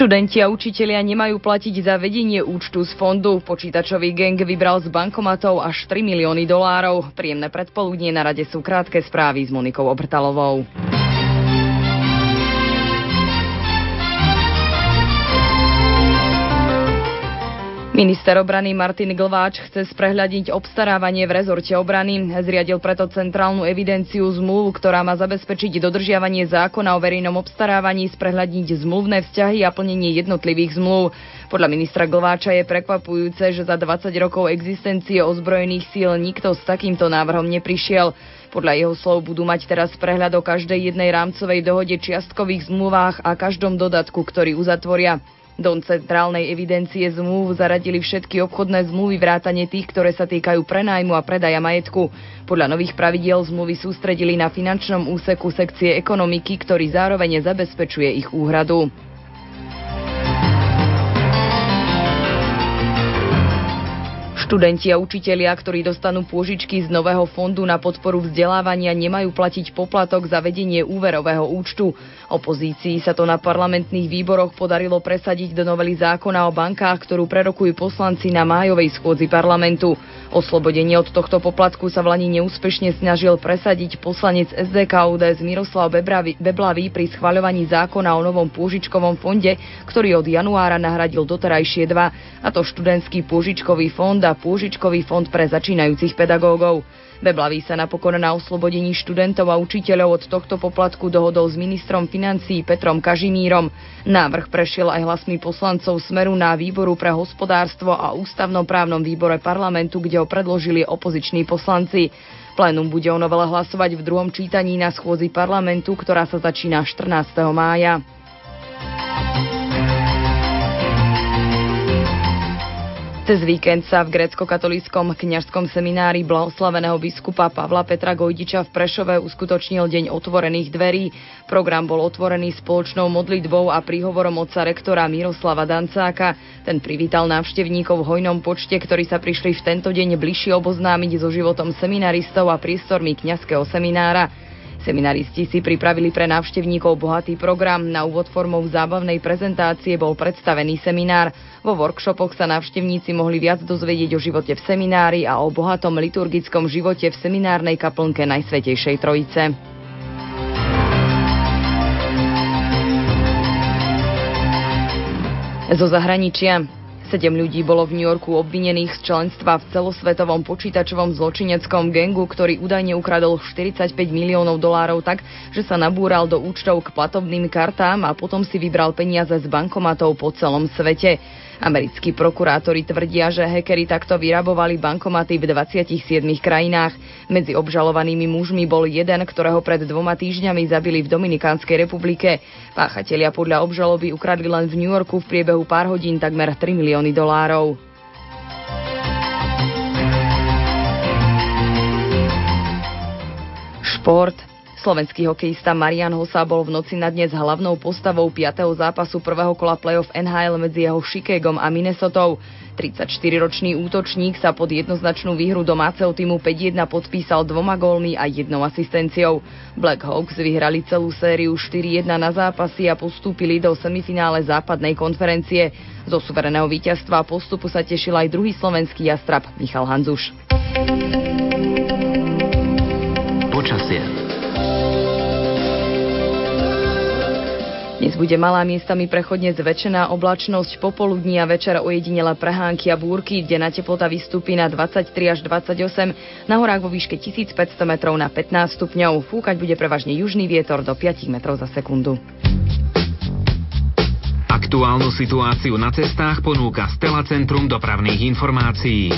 Študenti a učitelia nemajú platiť za vedenie účtu z fondu. Počítačový gang vybral z bankomatov až 3 milióny dolárov. Príjemné predpoludnie na rade sú krátke správy s Monikou Obrtalovou. Minister obrany Martin Glváč chce sprehľadiť obstarávanie v rezorte obrany. Zriadil preto centrálnu evidenciu zmluv, ktorá má zabezpečiť dodržiavanie zákona o verejnom obstarávaní, sprehľadniť zmluvné vzťahy a plnenie jednotlivých zmluv. Podľa ministra Glváča je prekvapujúce, že za 20 rokov existencie ozbrojených síl nikto s takýmto návrhom neprišiel. Podľa jeho slov budú mať teraz prehľad o každej jednej rámcovej dohode, čiastkových zmluvách a každom dodatku, ktorý uzatvoria. Do centrálnej evidencie zmluv zaradili všetky obchodné zmluvy vrátane tých, ktoré sa týkajú prenájmu a predaja majetku. Podľa nových pravidiel zmluvy sústredili na finančnom úseku sekcie ekonomiky, ktorý zároveň zabezpečuje ich úhradu. Študenti a učitelia, ktorí dostanú pôžičky z nového fondu na podporu vzdelávania, nemajú platiť poplatok za vedenie úverového účtu. Opozícii sa to na parlamentných výboroch podarilo presadiť do novely zákona o bankách, ktorú prerokujú poslanci na májovej schôdzi parlamentu. Oslobodenie od tohto poplatku sa v Lani neúspešne snažil presadiť poslanec SDK UDS Miroslav Beblavý pri schvaľovaní zákona o novom pôžičkovom fonde, ktorý od januára nahradil doterajšie dva, a to študentský pôžičkový fond a pôžičkový fond pre začínajúcich pedagógov. Beblavý sa napokon na oslobodení študentov a učiteľov od tohto poplatku dohodol s ministrom financií Petrom Kažimírom. Návrh prešiel aj hlasmi poslancov Smeru na výboru pre hospodárstvo a ústavnoprávnom výbore parlamentu, kde ho predložili opoziční poslanci. Plénum bude o novele hlasovať v druhom čítaní na schôdzi parlamentu, ktorá sa začína 14. mája. Cez víkend sa v grécko-katolíckom kňažskom seminári blahoslaveného biskupa Pavla Petra Gojdiča v Prešove uskutočnil deň otvorených dverí. Program bol otvorený spoločnou modlitbou a príhovorom otca rektora Miroslava Dancáka. Ten privítal návštevníkov v hojnom počte, ktorí sa prišli v tento deň bližšie oboznámiť so životom seminaristov a priestormi kňazského seminára. Seminaristi si pripravili pre návštevníkov bohatý program. Na úvod formou zábavnej prezentácie bol predstavený seminár. Vo workshopoch sa návštevníci mohli viac dozvedieť o živote v seminári a o bohatom liturgickom živote v seminárnej kaplnke Najsvetejšej Trojice. Zo zahraničia Sedem ľudí bolo v New Yorku obvinených z členstva v celosvetovom počítačovom zločineckom gengu, ktorý údajne ukradol 45 miliónov dolárov tak, že sa nabúral do účtov k platobným kartám a potom si vybral peniaze z bankomatov po celom svete. Americkí prokurátori tvrdia, že hekery takto vyrabovali bankomaty v 27 krajinách. Medzi obžalovanými mužmi bol jeden, ktorého pred dvoma týždňami zabili v Dominikánskej republike. Páchatelia podľa obžaloby ukradli len v New Yorku v priebehu pár hodín takmer 3 milióny dolárov. Šport. Slovenský hokejista Marian Hosa bol v noci na dnes hlavnou postavou 5. zápasu prvého kola play-off NHL medzi jeho Chicagom a Minnesotou. 34-ročný útočník sa pod jednoznačnú výhru domáceho týmu 5-1 podpísal dvoma gólmi a jednou asistenciou. Black Hawks vyhrali celú sériu 4-1 na zápasy a postúpili do semifinále západnej konferencie. Zo suvereného víťazstva postupu sa tešil aj druhý slovenský jastrab Michal Hanzuš. Počasie. Dnes bude malá miestami prechodne zväčšená oblačnosť, popoludní a večer ojedinela prehánky a búrky, kde na teplota vystúpi na 23 až 28, na horách vo výške 1500 metrov na 15 stupňov. Fúkať bude prevažne južný vietor do 5 metrov za sekundu. Aktuálnu situáciu na cestách ponúka Stela Centrum dopravných informácií.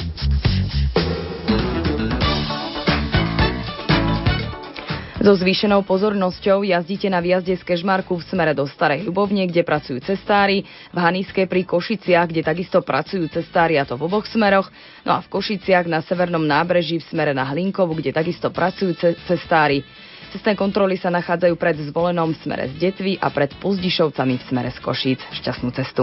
So zvýšenou pozornosťou jazdíte na viazde z Kežmarku v smere do Starej Ľubovne, kde pracujú cestári, v Haniske pri Košiciach, kde takisto pracujú cestári a to v oboch smeroch, no a v Košiciach na severnom nábreží v smere na Hlinkovu, kde takisto pracujú cestári. Cestné kontroly sa nachádzajú pred zvolenom v smere z Detvy a pred Pozdišovcami v smere z Košíc. Šťastnú cestu.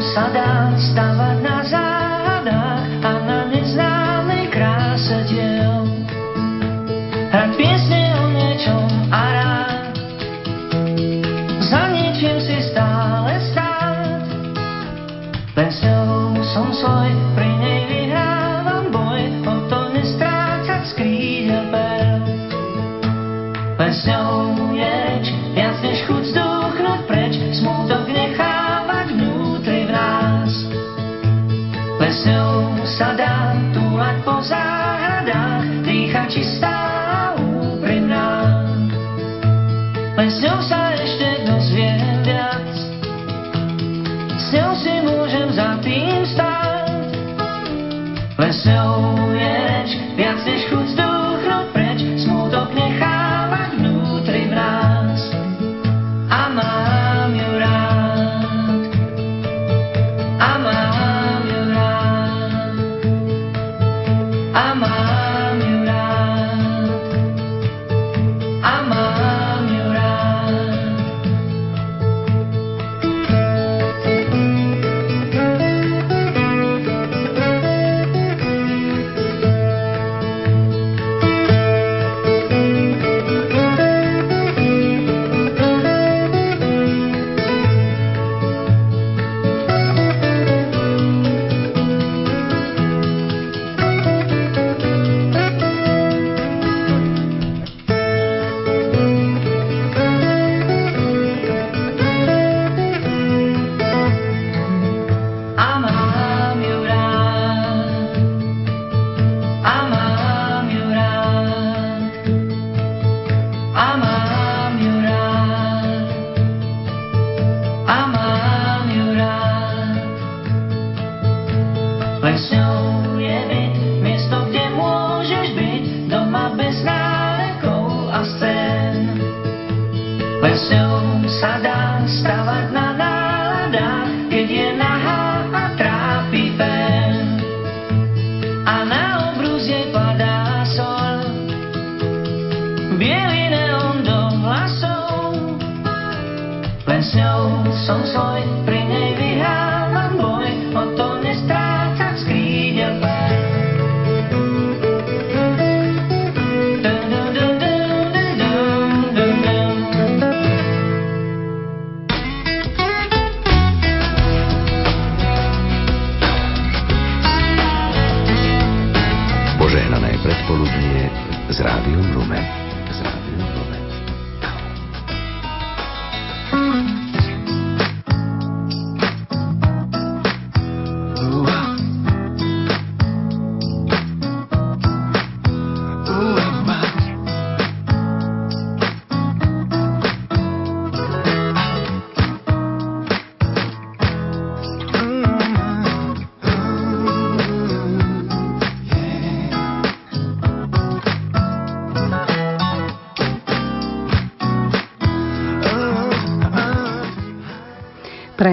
sa dá stavať na zádach.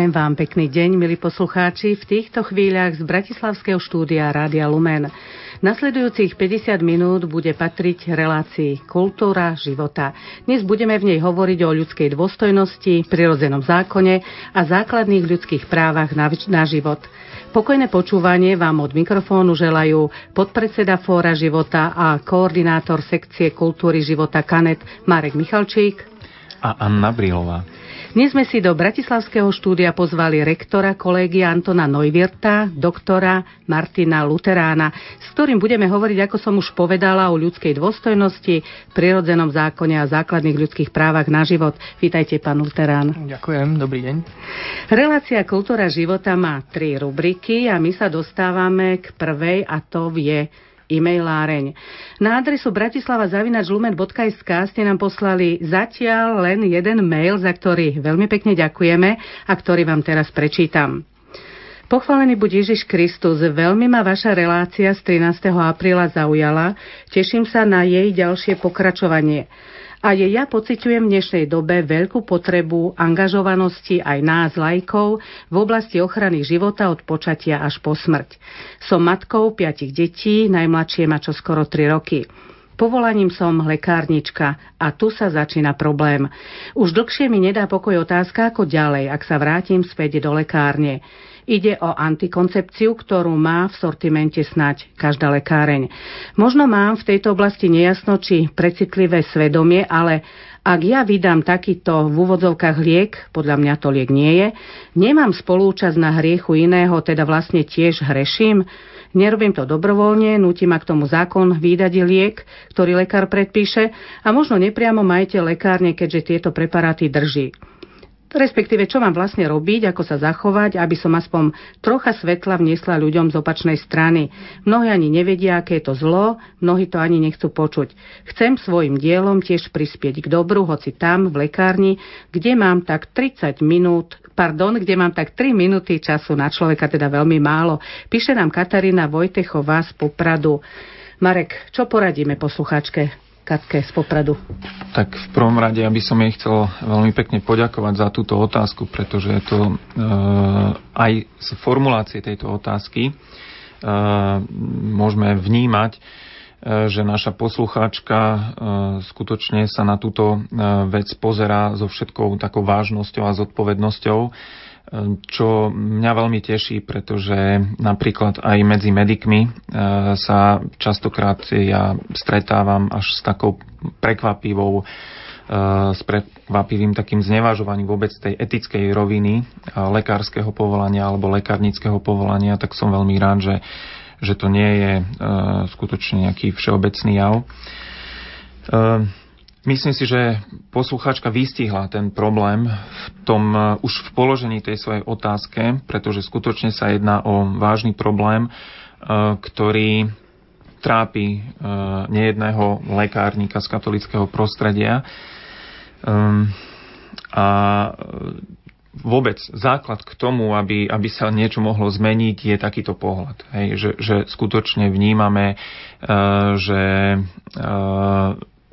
Prajem vám pekný deň, milí poslucháči, v týchto chvíľach z Bratislavského štúdia Rádia Lumen. Nasledujúcich 50 minút bude patriť relácii Kultúra života. Dnes budeme v nej hovoriť o ľudskej dôstojnosti, prirodzenom zákone a základných ľudských právach na, na život. Pokojné počúvanie vám od mikrofónu želajú podpredseda Fóra života a koordinátor sekcie kultúry života Kanet Marek Michalčík a Anna Brilová. Dnes sme si do Bratislavského štúdia pozvali rektora kolégia Antona Neuwirta, doktora Martina Luterána, s ktorým budeme hovoriť, ako som už povedala, o ľudskej dôstojnosti, prirodzenom zákone a základných ľudských právach na život. Vítajte, pán Luterán. Ďakujem, dobrý deň. Relácia Kultúra života má tri rubriky a my sa dostávame k prvej a to je e-mailáreň. Na adresu bratislava.lumen.sk ste nám poslali zatiaľ len jeden mail, za ktorý veľmi pekne ďakujeme a ktorý vám teraz prečítam. Pochválený buď Ježiš Kristus, veľmi ma vaša relácia z 13. apríla zaujala, teším sa na jej ďalšie pokračovanie. A je ja pociťujem v dnešnej dobe veľkú potrebu angažovanosti aj nás, lajkov, v oblasti ochrany života od počatia až po smrť. Som matkou piatich detí, najmladšie má čo skoro 3 roky. Povolaním som lekárnička a tu sa začína problém. Už dlhšie mi nedá pokoj otázka, ako ďalej, ak sa vrátim späť do lekárne. Ide o antikoncepciu, ktorú má v sortimente snať každá lekáreň. Možno mám v tejto oblasti nejasno či precitlivé svedomie, ale ak ja vydám takýto v úvodzovkách liek, podľa mňa to liek nie je, nemám spolúčasť na hriechu iného, teda vlastne tiež hreším. Nerobím to dobrovoľne, nutí ma k tomu zákon vydať liek, ktorý lekár predpíše a možno nepriamo majiteľ lekárne, keďže tieto preparáty drží respektíve čo mám vlastne robiť, ako sa zachovať, aby som aspoň trocha svetla vniesla ľuďom z opačnej strany. Mnohí ani nevedia, aké je to zlo, mnohí to ani nechcú počuť. Chcem svojim dielom tiež prispieť k dobru, hoci tam, v lekárni, kde mám tak 30 minút, pardon, kde mám tak 3 minúty času na človeka, teda veľmi málo. Píše nám Katarína Vojtechová z Popradu. Marek, čo poradíme posluchačke? Katke z Popradu? Tak v prvom rade, aby som jej chcel veľmi pekne poďakovať za túto otázku, pretože je to e, aj z formulácie tejto otázky e, môžeme vnímať, e, že naša poslucháčka e, skutočne sa na túto e, vec pozerá so všetkou takou vážnosťou a zodpovednosťou čo mňa veľmi teší, pretože napríklad aj medzi medikmi e, sa častokrát ja stretávam až s takou prekvapivou e, s prekvapivým takým znevažovaním vôbec tej etickej roviny e, lekárskeho povolania alebo lekárnického povolania, tak som veľmi rád, že, že to nie je skutočne nejaký všeobecný jav. Myslím si, že poslucháčka vystihla ten problém v tom, uh, už v položení tej svojej otázke, pretože skutočne sa jedná o vážny problém, uh, ktorý trápi uh, nejedného lekárnika z katolického prostredia. Um, a vôbec základ k tomu, aby, aby sa niečo mohlo zmeniť, je takýto pohľad. Hej, že, že skutočne vnímame, že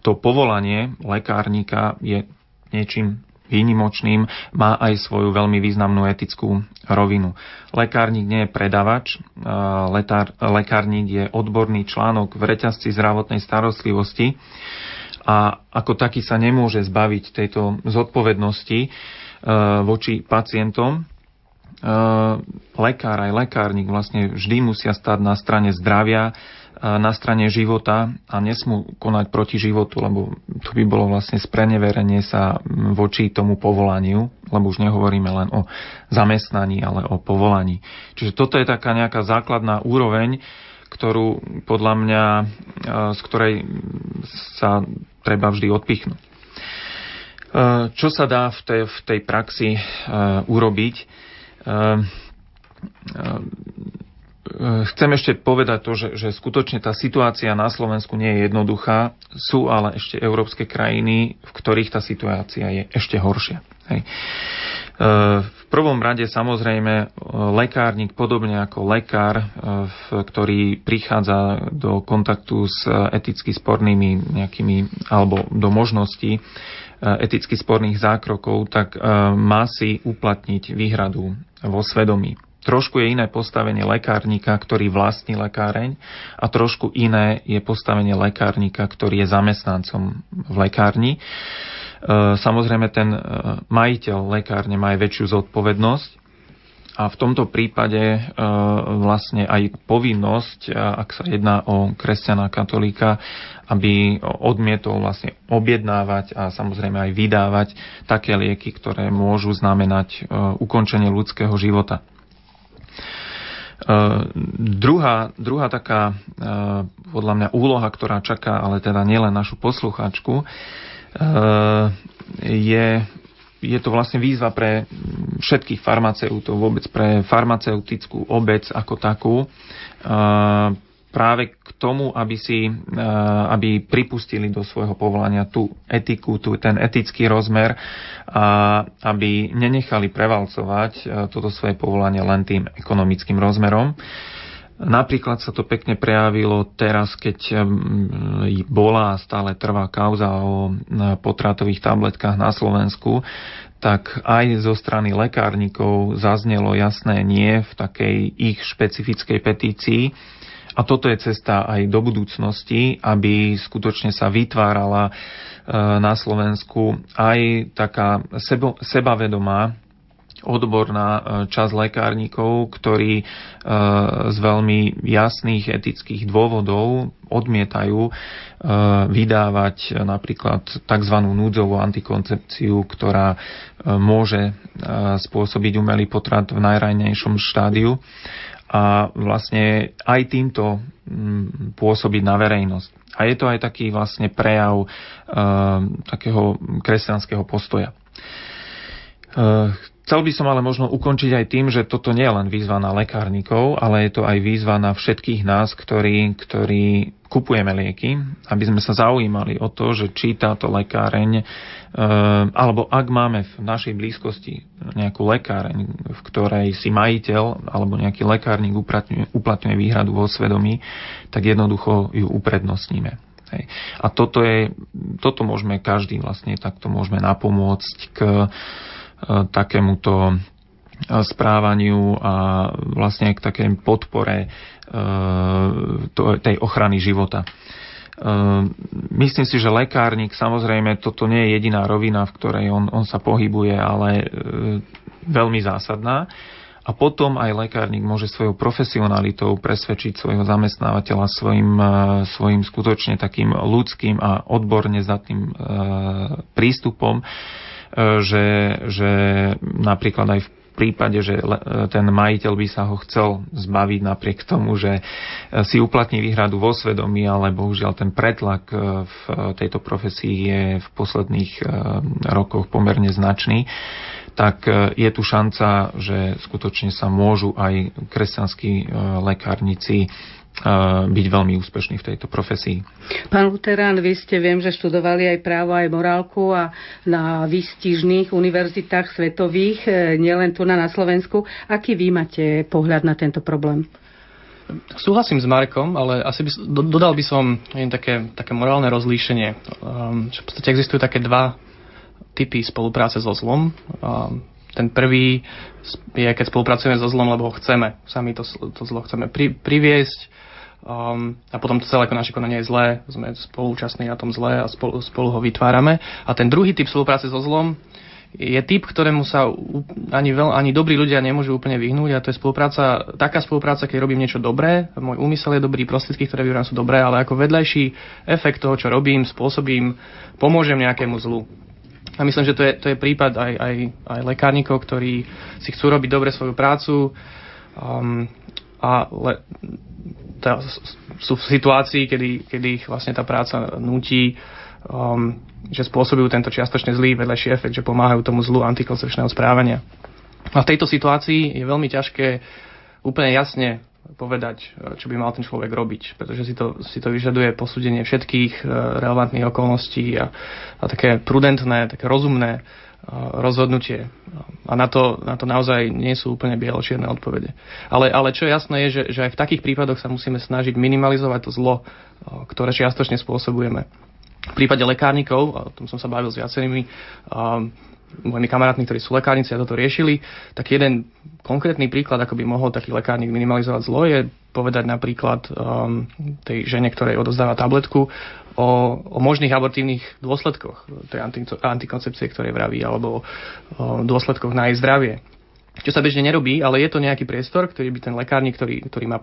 to povolanie lekárnika je niečím výnimočným, má aj svoju veľmi významnú etickú rovinu. Lekárnik nie je predavač, letár, lekárnik je odborný článok v reťazci zdravotnej starostlivosti a ako taký sa nemôže zbaviť tejto zodpovednosti e, voči pacientom. E, lekár aj lekárnik vlastne vždy musia stať na strane zdravia, na strane života a nesmú konať proti životu, lebo to by bolo vlastne spreneverenie sa voči tomu povolaniu, lebo už nehovoríme len o zamestnaní, ale o povolaní. Čiže toto je taká nejaká základná úroveň, ktorú podľa mňa, z ktorej sa treba vždy odpichnúť. Čo sa dá v tej, v tej praxi urobiť? Eh, chcem ešte povedať to, že, že skutočne tá situácia na Slovensku nie je jednoduchá. Sú ale ešte európske krajiny, v ktorých tá situácia je ešte horšia. Hej. V prvom rade samozrejme eh, lekárnik, podobne ako lekár, ktorý prichádza do kontaktu s eticky spornými nejakými, alebo do možností eticky sporných zákrokov, tak má si uplatniť výhradu vo svedomí. Trošku je iné postavenie lekárnika, ktorý vlastní lekáreň a trošku iné je postavenie lekárnika, ktorý je zamestnancom v lekárni. E, samozrejme, ten e, majiteľ lekárne má aj väčšiu zodpovednosť a v tomto prípade e, vlastne aj povinnosť, ak sa jedná o kresťana katolíka, aby odmietol vlastne objednávať a samozrejme aj vydávať také lieky, ktoré môžu znamenať ukončenie ľudského života. Uh, druhá, druhá taká uh, podľa mňa úloha, ktorá čaká, ale teda nielen našu poslucháčku, uh, je, je to vlastne výzva pre všetkých farmaceutov, vôbec pre farmaceutickú obec ako takú, práve k tomu, aby, si, aby pripustili do svojho povolania tú etiku, tú, ten etický rozmer a aby nenechali prevalcovať toto svoje povolanie len tým ekonomickým rozmerom. Napríklad sa to pekne prejavilo teraz, keď bola a stále trvá kauza o potratových tabletkách na Slovensku, tak aj zo strany lekárnikov zaznelo jasné nie v takej ich špecifickej petícii. A toto je cesta aj do budúcnosti, aby skutočne sa vytvárala e, na Slovensku aj taká sebo, sebavedomá odborná e, časť lekárnikov, ktorí e, z veľmi jasných etických dôvodov odmietajú e, vydávať napríklad tzv. núdzovú antikoncepciu, ktorá môže spôsobiť umelý potrat v najrajnejšom štádiu a vlastne aj týmto pôsobiť na verejnosť. A je to aj taký vlastne prejav takého kresťanského postoja. Chcel by som ale možno ukončiť aj tým, že toto nie je len výzva na lekárnikov, ale je to aj výzva na všetkých nás, ktorí, ktorí kupujeme lieky, aby sme sa zaujímali o to, že či táto lekáreň, e, alebo ak máme v našej blízkosti nejakú lekáreň, v ktorej si majiteľ alebo nejaký lekárnik uplatňuje, uplatňuje výhradu vo svedomí, tak jednoducho ju uprednostníme. A toto, je, toto môžeme každý vlastne takto môžeme napomôcť k takémuto správaniu a vlastne k takej podpore tej ochrany života. Myslím si, že lekárnik, samozrejme, toto nie je jediná rovina, v ktorej on, on sa pohybuje, ale veľmi zásadná. A potom aj lekárnik môže svojou profesionalitou presvedčiť svojho zamestnávateľa svojim, svojim skutočne takým ľudským a odborne tým prístupom že, že napríklad aj v prípade, že ten majiteľ by sa ho chcel zbaviť napriek tomu, že si uplatní výhradu vo svedomí, ale bohužiaľ ten pretlak v tejto profesii je v posledných rokoch pomerne značný, tak je tu šanca, že skutočne sa môžu aj kresťanskí lekárnici byť veľmi úspešný v tejto profesii. Pán Luterán, vy ste, viem, že študovali aj právo, aj morálku a na výstižných univerzitách svetových, e, nielen tu na, na Slovensku. Aký vy máte pohľad na tento problém? Súhlasím s Markom, ale asi by, dodal by som jen také, také morálne rozlíšenie. Um, že v podstate existujú také dva typy spolupráce so zlom. Um, ten prvý je, keď spolupracujeme so zlom, lebo ho chceme. Sami to, to zlo chceme pri, priviesť Um, a potom to celé naše konanie je zlé, sme spolúčastní na tom zlé a spolu, spolu ho vytvárame. A ten druhý typ spolupráce so zlom je typ, ktorému sa ani, veľ, ani dobrí ľudia nemôžu úplne vyhnúť a to je spolupráca, taká spolupráca, keď robím niečo dobré, môj úmysel je dobrý, prostriedky, ktoré vyberám sú dobré, ale ako vedľajší efekt toho, čo robím, spôsobím, pomôžem nejakému zlu. A myslím, že to je, to je prípad aj, aj, aj lekárnikov, ktorí si chcú robiť dobre svoju prácu um, a le, tá, sú v situácii, kedy, kedy ich vlastne tá práca nutí, um, že spôsobujú tento čiastočne zlý vedľajší efekt, že pomáhajú tomu zlu antikoncepčného správania. A v tejto situácii je veľmi ťažké úplne jasne povedať, čo by mal ten človek robiť, pretože si to, si to vyžaduje posúdenie všetkých uh, relevantných okolností a, a také prudentné, také rozumné rozhodnutie. A na to, na to naozaj nie sú úplne bieločierne odpovede. Ale, ale čo jasné je, že, že aj v takých prípadoch sa musíme snažiť minimalizovať to zlo, ktoré čiastočne spôsobujeme. V prípade lekárnikov, o tom som sa bavil s viacerými um, mojimi kamarátmi, ktorí sú lekárnici a toto riešili, tak jeden konkrétny príklad, ako by mohol taký lekárnik minimalizovať zlo, je povedať napríklad um, tej žene, ktorej odozdáva tabletku, o, o možných abortívnych dôsledkoch tej antikoncepcie, ktoré vraví, alebo o dôsledkoch na jej zdravie. Čo sa bežne nerobí, ale je to nejaký priestor, ktorý by ten lekárnik, ktorý, ktorý má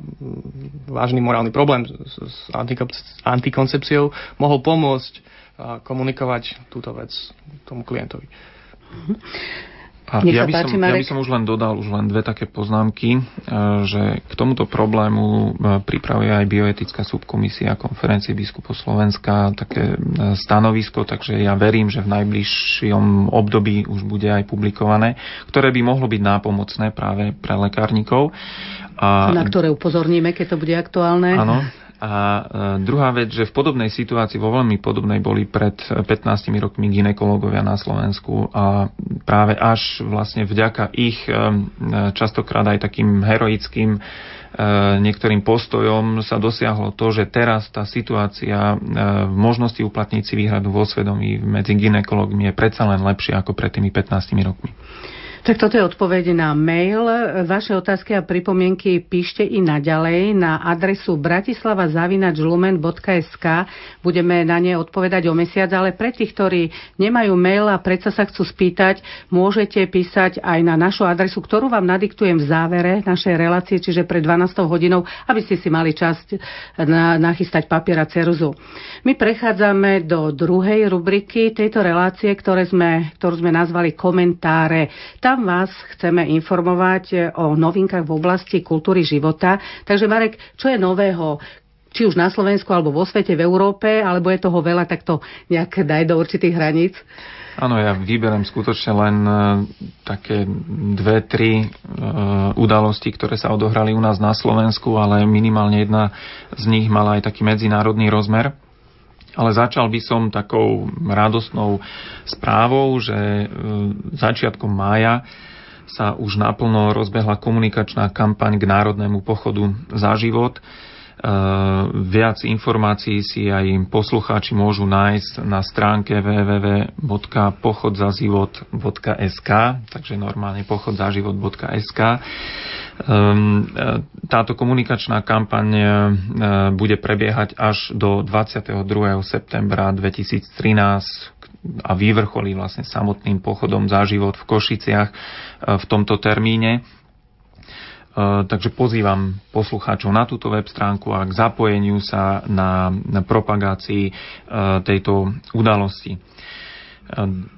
vážny morálny problém s, s antikoncepciou, mohol pomôcť komunikovať túto vec tomu klientovi. A ja, by páči, som, ja by som už len dodal už len dve také poznámky, e, že k tomuto problému e, pripravuje aj bioetická subkomisia konferencie biskupov Slovenska také e, stanovisko, takže ja verím, že v najbližšom období už bude aj publikované, ktoré by mohlo byť nápomocné práve pre lekárnikov. A, na ktoré upozorníme, keď to bude aktuálne. Áno, A e, druhá vec, že v podobnej situácii, vo veľmi podobnej boli pred 15 rokmi ginekológovia na Slovensku a práve až vlastne vďaka ich e, častokrát aj takým heroickým e, niektorým postojom sa dosiahlo to, že teraz tá situácia v možnosti uplatniť si výhradu vo svedomí medzi ginekológmi je predsa len lepšia ako pred tými 15 rokmi. Tak toto je odpoveď na mail. Vaše otázky a pripomienky píšte i naďalej na adresu bratislava.lumen.sk. Budeme na ne odpovedať o mesiac, ale pre tých, ktorí nemajú mail a predsa sa chcú spýtať, môžete písať aj na našu adresu, ktorú vám nadiktujem v závere našej relácie, čiže pred 12 hodinou, aby ste si mali čas na, nachystať papier a ceruzu. My prechádzame do druhej rubriky tejto relácie, ktoré sme, ktorú sme nazvali komentáre. Tá tam vás chceme informovať e, o novinkách v oblasti kultúry života. Takže Marek, čo je nového? či už na Slovensku, alebo vo svete, v Európe, alebo je toho veľa, tak to nejak daj do určitých hraníc? Áno, ja vyberiem skutočne len e, také dve, tri e, udalosti, ktoré sa odohrali u nás na Slovensku, ale minimálne jedna z nich mala aj taký medzinárodný rozmer. Ale začal by som takou radostnou správou, že e, začiatkom mája sa už naplno rozbehla komunikačná kampaň k Národnému pochodu za život. E, viac informácií si aj poslucháči môžu nájsť na stránke www.pochodzazivot.sk takže normálne pochodzaživot.sk Ehm, e, táto komunikačná kampaň e, bude prebiehať až do 22. septembra 2013 a vyvrcholí vlastne samotným pochodom za život v Košiciach v tomto termíne. Takže pozývam poslucháčov na túto web stránku a k zapojeniu sa na, na propagácii tejto udalosti.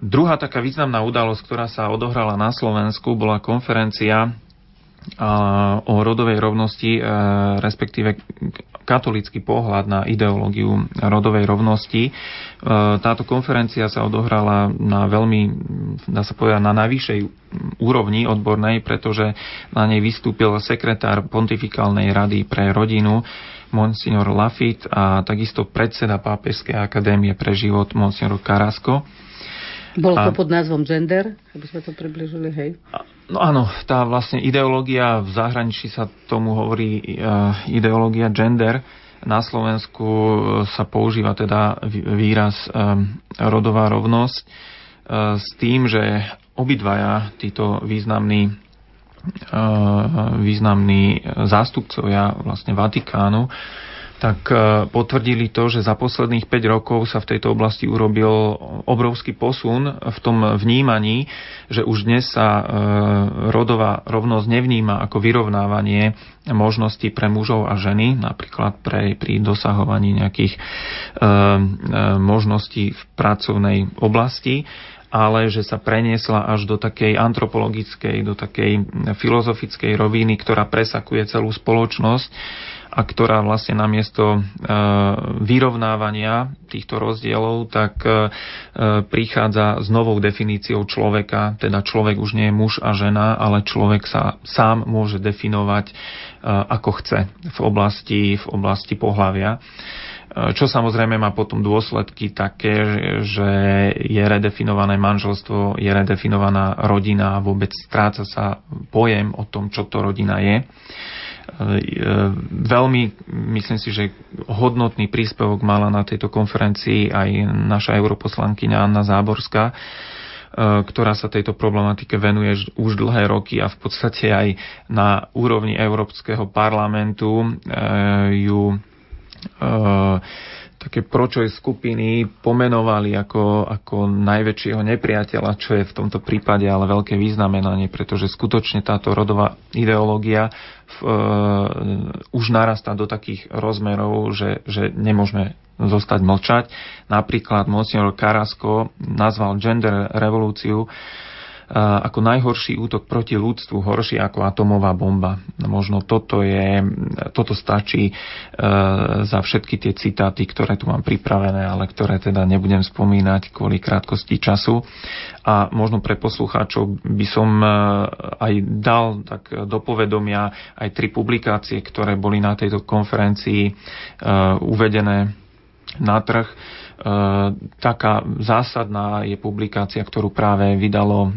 Druhá taká významná udalosť, ktorá sa odohrala na Slovensku, bola konferencia o rodovej rovnosti, e, respektíve katolický pohľad na ideológiu rodovej rovnosti. E, táto konferencia sa odohrala na veľmi, dá sa povedať, na najvyššej úrovni odbornej, pretože na nej vystúpil sekretár Pontifikálnej rady pre rodinu, monsignor Lafitte a takisto predseda Pápežskej akadémie pre život, monsignor Karasko. Bolo to a... pod názvom gender, aby sme to približili, hej? No áno, tá vlastne ideológia v zahraničí sa tomu hovorí uh, ideológia gender. Na Slovensku e, sa používa teda výraz um, rodová rovnosť s tým, že obidvaja títo významní významní zástupcovia vlastne Vatikánu tak e, potvrdili to, že za posledných 5 rokov sa v tejto oblasti urobil obrovský posun v tom vnímaní, že už dnes sa e, rodová rovnosť nevníma ako vyrovnávanie možností pre mužov a ženy, napríklad pre, pri dosahovaní nejakých e, možností v pracovnej oblasti, ale že sa preniesla až do takej antropologickej, do takej filozofickej roviny, ktorá presakuje celú spoločnosť a ktorá vlastne namiesto e, vyrovnávania týchto rozdielov, tak e, prichádza s novou definíciou človeka, teda človek už nie je muž a žena, ale človek sa sám môže definovať e, ako chce v oblasti, v oblasti pohľavia čo samozrejme má potom dôsledky také, že je redefinované manželstvo, je redefinovaná rodina a vôbec stráca sa pojem o tom, čo to rodina je. Veľmi, myslím si, že hodnotný príspevok mala na tejto konferencii aj naša europoslankyňa Anna Záborská, e, ktorá sa tejto problematike venuje už dlhé roky a v podstate aj na úrovni Európskeho parlamentu e, ju e, také pročoj skupiny pomenovali ako, ako najväčšieho nepriateľa, čo je v tomto prípade ale veľké významenanie, pretože skutočne táto rodová ideológia v, e, už narastá do takých rozmerov, že, že nemôžeme zostať mlčať. Napríklad Monsignor Karasko nazval gender revolúciu ako najhorší útok proti ľudstvu, horší ako atomová bomba. Možno toto, je, toto stačí za všetky tie citáty, ktoré tu mám pripravené, ale ktoré teda nebudem spomínať kvôli krátkosti času. A možno pre poslucháčov by som aj dal tak do povedomia aj tri publikácie, ktoré boli na tejto konferencii uvedené na trh. E, taká zásadná je publikácia, ktorú práve vydalo e,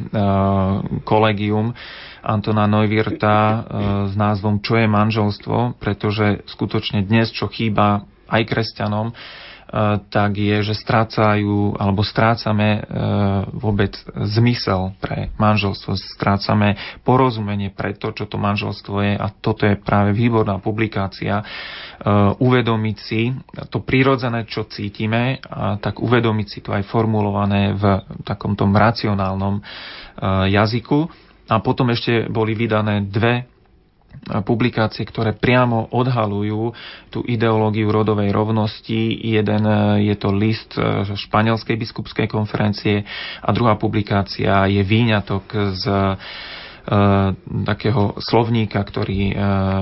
kolegium Antona Neuwirta e, s názvom Čo je manželstvo, pretože skutočne dnes, čo chýba aj kresťanom, E, tak je, že strácajú alebo strácame e, vôbec zmysel pre manželstvo, strácame porozumenie pre to, čo to manželstvo je a toto je práve výborná publikácia. E, uvedomiť si to prirodzené, čo cítime, a tak uvedomiť si to aj formulované v takom tom racionálnom jazyku. A potom ešte boli vydané dve publikácie, ktoré priamo odhalujú tú ideológiu rodovej rovnosti. Jeden e, je to list e, Španielskej biskupskej konferencie a druhá publikácia je výňatok z e, takého slovníka, ktorý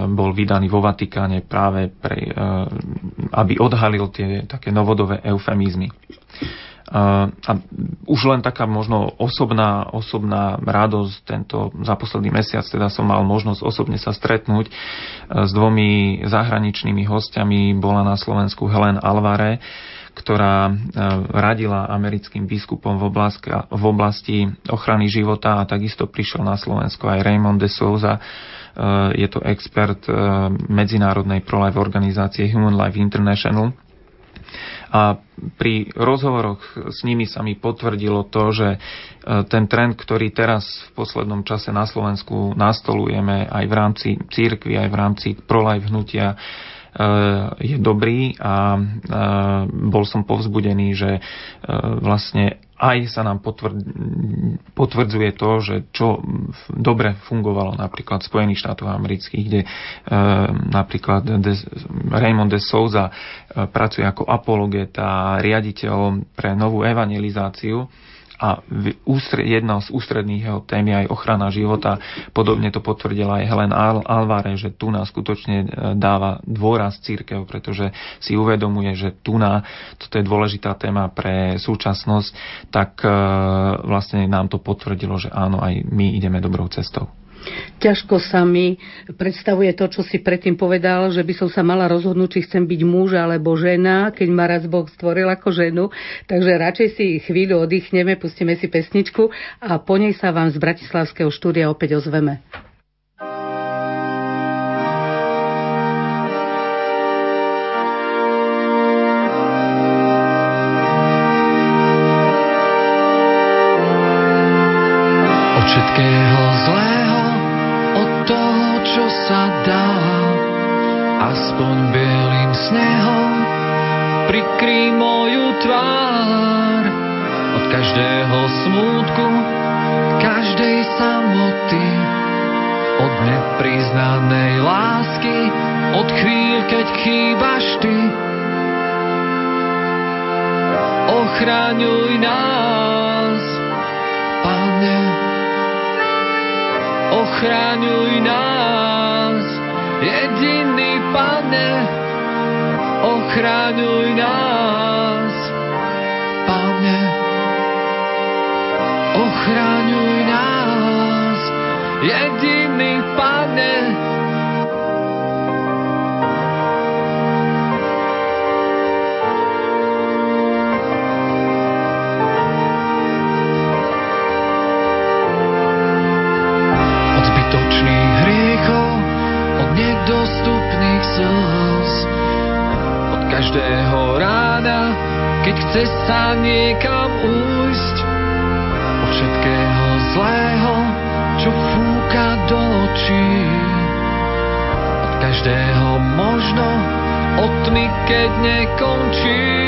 bol vydaný vo Vatikáne práve pre, aby odhalil tie také novodové eufemizmy. A už len taká možno osobná, osobná radosť tento za posledný mesiac, teda som mal možnosť osobne sa stretnúť e, s dvomi zahraničnými hostiami. Bola na Slovensku Helen Alvare, ktorá e, radila americkým biskupom v oblasti, v oblasti ochrany života a takisto prišiel na Slovensko aj Raymond de Souza, e, je to expert medzinárodnej pro-life organizácie Human Life International a pri rozhovoroch s nimi sa mi potvrdilo to, že e, ten trend, ktorý teraz v poslednom čase na Slovensku nastolujeme aj v rámci církvy, aj v rámci prolife hnutia, je dobrý a bol som povzbudený, že e, vlastne aj sa nám potvrdzuje to, že čo dobre fungovalo napríklad v Spojených štátoch amerických, kde e, napríklad Raymond de Souza e, pracuje ako apologet a riaditeľ pre novú evangelizáciu a jedna z ústredných jeho tém je aj ochrana života. Podobne to potvrdila aj Helen Alvare, že tu nás skutočne e, dáva dôraz církev, pretože si uvedomuje, že tu na, toto je dôležitá téma pre súčasnosť, tak e, vlastne nám to potvrdilo, že áno, aj my ideme dobrou cestou. Ťažko sa mi predstavuje to, čo si predtým povedal, že by som sa mala rozhodnúť, či chcem byť muž alebo žena, keď ma raz Boh stvoril ako ženu. Takže radšej si chvíľu oddychneme, pustíme si pesničku a po nej sa vám z Bratislavského štúdia opäť ozveme. priznanej lásky od chvíľ, keď chýbaš ty. Ochraňuj nás, Pane, ochraňuj nás, jediný Pane, ochraňuj nás, Pane, ochraňuj nás, jediný cesta niekam újsť od všetkého zlého, čo fúka do očí. Od každého možno, od tmy, keď nekončí.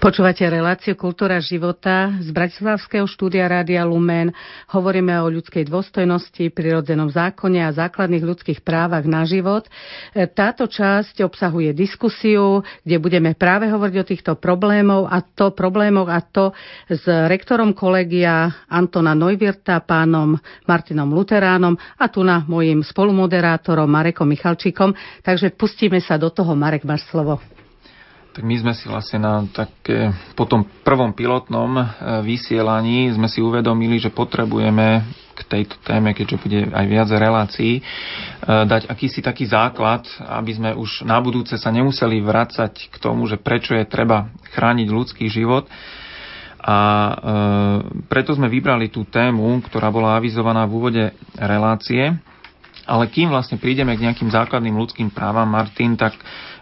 Počúvate reláciu Kultúra života z Bratislavského štúdia Rádia Lumen. Hovoríme o ľudskej dôstojnosti, prirodzenom zákone a základných ľudských právach na život. E, táto časť obsahuje diskusiu, kde budeme práve hovoriť o týchto problémov a to problémoch a to s rektorom kolegia Antona Neuwirta, pánom Martinom Luteránom a tu na mojim spolumoderátorom Marekom Michalčíkom. Takže pustíme sa do toho. Marek, máš slovo tak my sme si vlastne na také, po tom prvom pilotnom e, vysielaní sme si uvedomili, že potrebujeme k tejto téme, keďže bude aj viac relácií, e, dať akýsi taký základ, aby sme už na budúce sa nemuseli vracať k tomu, že prečo je treba chrániť ľudský život. A e, preto sme vybrali tú tému, ktorá bola avizovaná v úvode relácie. Ale kým vlastne prídeme k nejakým základným ľudským právam, Martin, tak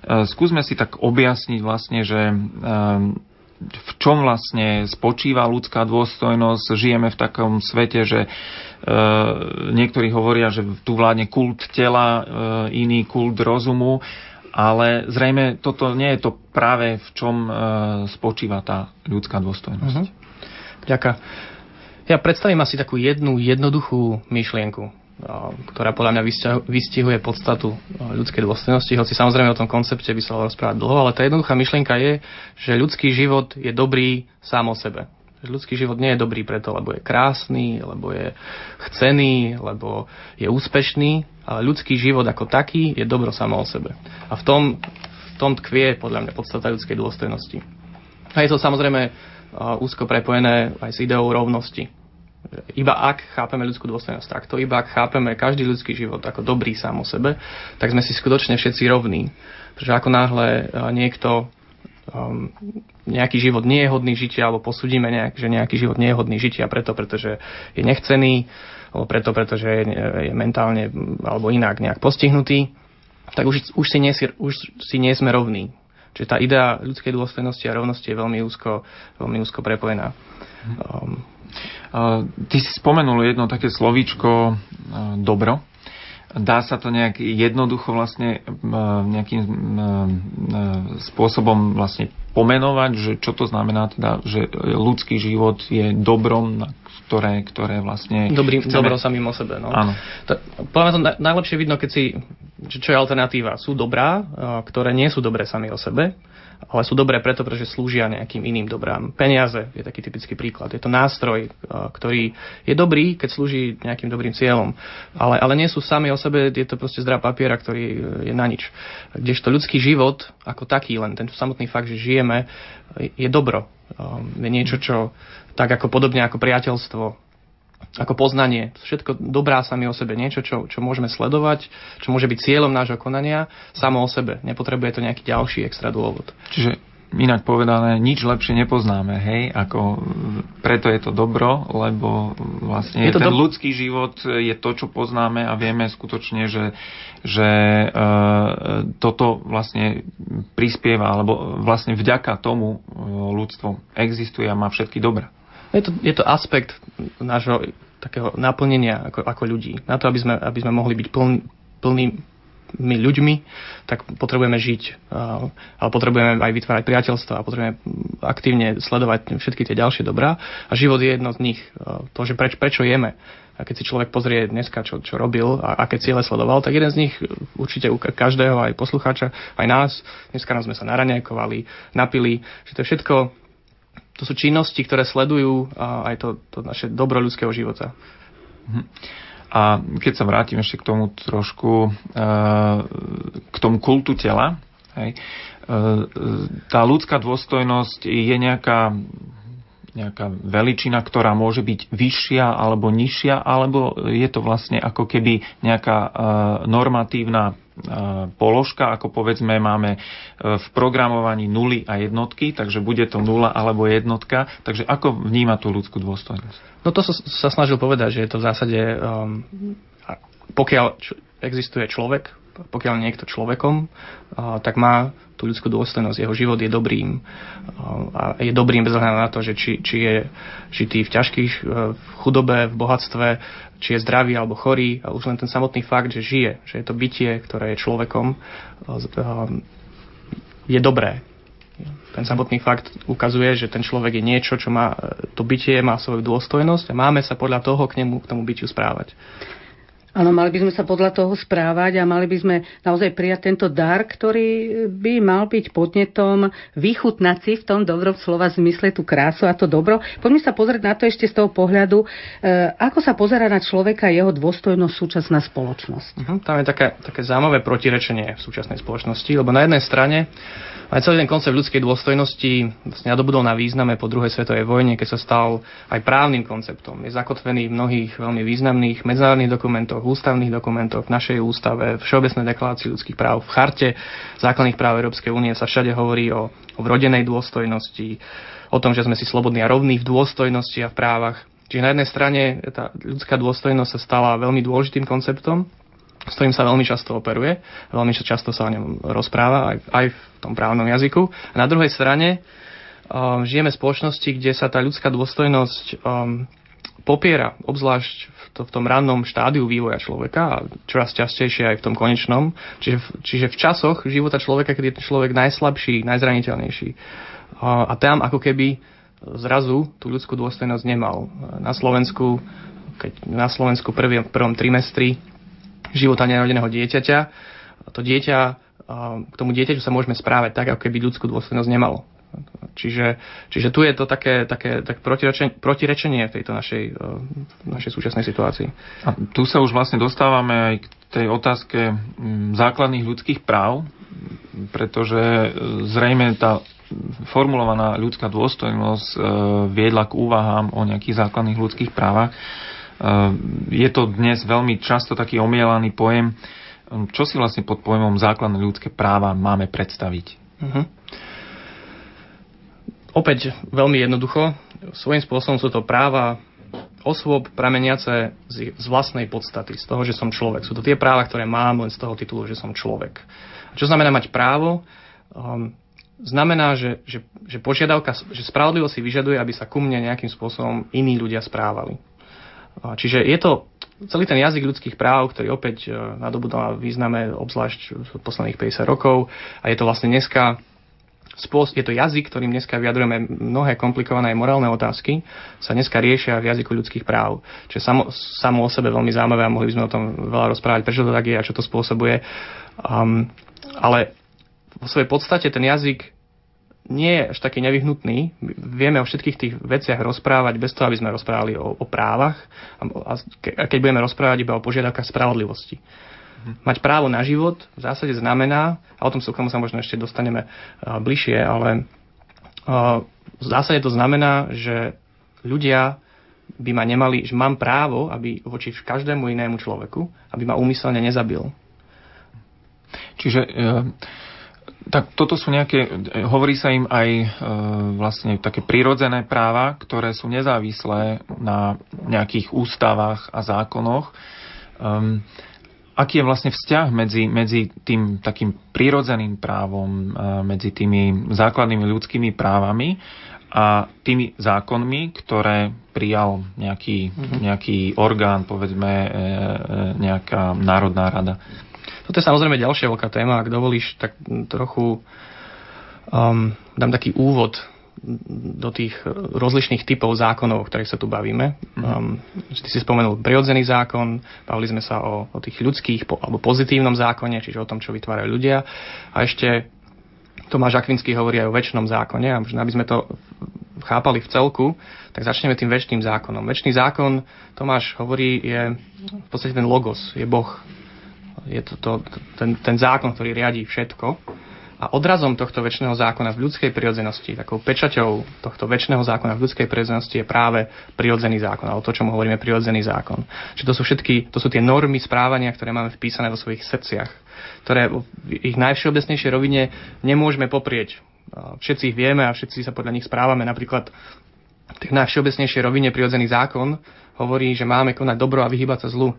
skúsme si tak objasniť vlastne, že eh, v čom vlastne spočíva ľudská dôstojnosť. Žijeme v takom svete, že e, niektorí hovoria, že tu vládne kult tela, e, iný kult rozumu, ale zrejme toto nie je to práve v čom e, spočíva tá ľudská dôstojnosť. Uh-huh. Ďakujem. Ja predstavím asi takú jednu jednoduchú myšlienku ktorá podľa mňa vystihuje podstatu ľudskej dôstojnosti, hoci samozrejme o tom koncepte by sa dalo rozprávať dlho, ale tá jednoduchá myšlienka je, že ľudský život je dobrý sám o sebe. Že ľudský život nie je dobrý preto, lebo je krásny, lebo je chcený, lebo je úspešný, ale ľudský život ako taký je dobro samo o sebe. A v tom, v tom tkvie podľa mňa podstata ľudskej dôstojnosti. A je to samozrejme úzko prepojené aj s ideou rovnosti iba ak chápeme ľudskú dôstojnosť takto, iba ak chápeme každý ľudský život ako dobrý sám o sebe, tak sme si skutočne všetci rovní. Pretože ako náhle e, niekto um, nejaký život nie je hodný žitia, alebo posudíme, nejak, že nejaký život nie je hodný žitia preto, pretože je nechcený, alebo preto, pretože je, je mentálne alebo inak nejak postihnutý, tak už, už, si nie, už si nie sme rovní. Čiže tá idea ľudskej dôstojnosti a rovnosti je veľmi úzko, veľmi úzko prepojená. Um, Ty si spomenul jedno také slovíčko dobro. Dá sa to nejak jednoducho vlastne nejakým spôsobom vlastne pomenovať, že čo to znamená teda, že ľudský život je dobrom, ktoré, ktoré vlastne... Dobrý, chceme... Dobro samým o sebe, no. Áno. To, podľa to najlepšie vidno, keď si... Čo je alternatíva? Sú dobrá, ktoré nie sú dobré sami o sebe ale sú dobré preto, pretože slúžia nejakým iným dobrám. Peniaze je taký typický príklad. Je to nástroj, ktorý je dobrý, keď slúži nejakým dobrým cieľom, ale, ale nie sú sami o sebe, je to proste zdrá papiera, ktorý je na nič. Kdežto ľudský život ako taký, len ten samotný fakt, že žijeme, je dobro. Je niečo, čo tak ako podobne ako priateľstvo ako poznanie. Všetko dobrá sami o sebe. Niečo, čo, čo môžeme sledovať, čo môže byť cieľom nášho konania samo o sebe. Nepotrebuje to nejaký ďalší extra dôvod. Čiže inak povedané, nič lepšie nepoznáme, hej, ako preto je to dobro, lebo vlastne je to ten do... ľudský život je to, čo poznáme a vieme skutočne, že, že e, toto vlastne prispieva, alebo vlastne vďaka tomu e, ľudstvo existuje a má všetky dobré. Je to, je to aspekt nášho takého naplnenia ako, ako ľudí. Na to, aby sme, aby sme mohli byť pln, plný, my ľuďmi, tak potrebujeme žiť, ale potrebujeme aj vytvárať priateľstvo a potrebujeme aktívne sledovať všetky tie ďalšie dobrá. A život je jedno z nich. To, že preč, prečo jeme. A keď si človek pozrie dneska, čo, čo robil a aké ciele sledoval, tak jeden z nich určite u každého, aj poslucháča, aj nás, dneska nám sme sa naraňajkovali, napili, že to je všetko, to sú činnosti, ktoré sledujú aj to, to naše dobro ľudského života. Mhm. A keď sa vrátim ešte k tomu trošku, e, k tomu kultu tela, hej, e, tá ľudská dôstojnosť je nejaká nejaká veličina, ktorá môže byť vyššia alebo nižšia, alebo je to vlastne ako keby nejaká uh, normatívna uh, položka, ako povedzme máme uh, v programovaní nuly a jednotky, takže bude to nula alebo jednotka. Takže ako vníma tú ľudskú dôstojnosť? No to sa, sa snažil povedať, že je to v zásade, um, pokiaľ existuje človek, pokiaľ niekto človekom, tak má tú ľudskú dôstojnosť. Jeho život je dobrým a je dobrým bez na to, že či, či je žitý v ťažkých, e, v chudobe, v bohatstve, či je zdravý alebo chorý. A už len ten samotný fakt, že žije, že je to bytie, ktoré je človekom, e, e, je dobré. Ten samotný fakt ukazuje, že ten človek je niečo, čo má, to bytie má svoju dôstojnosť a máme sa podľa toho k nemu, k tomu bytiu správať. Áno, mali by sme sa podľa toho správať a mali by sme naozaj prijať tento dar, ktorý by mal byť podnetom vychutnať si v tom dobrom slova zmysle tú krásu a to dobro. Poďme sa pozrieť na to ešte z toho pohľadu, e, ako sa pozera na človeka jeho dôstojnosť súčasná spoločnosť. Uh-huh, tam je také, také zaujímavé protirečenie v súčasnej spoločnosti, lebo na jednej strane aj celý ten koncept ľudskej dôstojnosti vlastne nadobudol na význame po druhej svetovej vojne, keď sa stal aj právnym konceptom. Je zakotvený v mnohých veľmi významných medzinárodných dokumentoch, ústavných dokumentoch, v našej ústave, v Všeobecnej deklarácii ľudských práv, v charte základných práv Európskej únie sa všade hovorí o, o vrodenej dôstojnosti, o tom, že sme si slobodní a rovní v dôstojnosti a v právach. Čiže na jednej strane tá ľudská dôstojnosť sa stala veľmi dôležitým konceptom, s ktorým sa veľmi často operuje, veľmi často sa o ňom rozpráva aj, aj v tom právnom jazyku. A na druhej strane um, žijeme v spoločnosti, kde sa tá ľudská dôstojnosť um, popiera, obzvlášť v, to, v tom rannom štádiu vývoja človeka a čoraz častejšie aj v tom konečnom. Čiže, čiže v časoch života človeka, kedy je ten človek najslabší, najzraniteľnejší. A, a tam ako keby zrazu tú ľudskú dôstojnosť nemal. Na Slovensku, keď na Slovensku prvý, v prvom trimestri života nenarodeného dieťaťa, to dieťa, k tomu dieťaťu sa môžeme správať tak, ako keby ľudskú dôstojnosť nemalo. Čiže, čiže tu je to také, také, také protirečenie, protirečenie v tejto našej, našej súčasnej situácii. A tu sa už vlastne dostávame aj k tej otázke základných ľudských práv, pretože e, zrejme tá formulovaná ľudská dôstojnosť e, viedla k úvahám o nejakých základných ľudských právach. Ehm, je to dnes veľmi často taký omielaný pojem. Ehm, čo si vlastne pod pojmom základné ľudské práva máme predstaviť? Uh-huh. Opäť veľmi jednoducho. Svojím spôsobom sú to práva osôb prameniace z, vlastnej podstaty, z toho, že som človek. Sú to tie práva, ktoré mám len z toho titulu, že som človek. Čo znamená mať právo? Um, znamená, že, že, že požiadavka, že spravodlivo si vyžaduje, aby sa ku mne nejakým spôsobom iní ľudia správali. Čiže je to celý ten jazyk ľudských práv, ktorý opäť e, nadobudol význame obzvlášť v posledných 50 rokov a je to vlastne dneska je to jazyk, ktorým dneska vyjadrujeme mnohé komplikované morálne otázky, sa dneska riešia v jazyku ľudských práv. Čiže samo, samo o sebe veľmi zaujímavé a mohli by sme o tom veľa rozprávať, prečo to tak je a čo to spôsobuje. Um, ale vo svojej podstate ten jazyk nie je až taký nevyhnutný. Vieme o všetkých tých veciach rozprávať bez toho, aby sme rozprávali o, o právach a, a keď budeme rozprávať iba o požiadavkách spravodlivosti. Mhm. Mať právo na život v zásade znamená, a o tom sa sa možno ešte dostaneme uh, bližšie, ale uh, v zásade to znamená, že ľudia by ma nemali, že mám právo, aby voči každému inému človeku, aby ma úmyselne nezabil. Čiže uh tak toto sú nejaké, hovorí sa im aj e, vlastne také prirodzené práva, ktoré sú nezávislé na nejakých ústavách a zákonoch. Um, aký je vlastne vzťah medzi, medzi tým takým prirodzeným právom, e, medzi tými základnými ľudskými právami a tými zákonmi, ktoré prijal nejaký, mm-hmm. nejaký orgán, povedzme e, e, nejaká národná rada? Toto je samozrejme ďalšia veľká téma. Ak dovolíš, tak trochu um, dám taký úvod do tých rozlišných typov zákonov, o ktorých sa tu bavíme. Um, ty si spomenul prirodzený zákon, bavili sme sa o, o tých ľudských po, alebo pozitívnom zákone, čiže o tom, čo vytvárajú ľudia. A ešte Tomáš Akvinský hovorí aj o väčšnom zákone a možno aby sme to chápali v celku, tak začneme tým väčšným zákonom. Väčší zákon, Tomáš hovorí, je v podstate ten logos, je Boh. Je to, to, ten, ten zákon, ktorý riadí všetko. A odrazom tohto väčšného zákona v ľudskej prirodzenosti, takou pečaťou tohto väčšného zákona v ľudskej prirodzenosti je práve prirodzený zákon, alebo to, čo hovoríme prirodzený zákon. Čiže to sú všetky, to sú tie normy správania, ktoré máme vpísané vo svojich srdciach, ktoré v ich najvšeobecnejšej rovine nemôžeme poprieť. Všetci ich vieme a všetci sa podľa nich správame. Napríklad v tej najvšeobecnejšej rovine prirodzený zákon hovorí, že máme konať dobro a vyhybať sa zlu.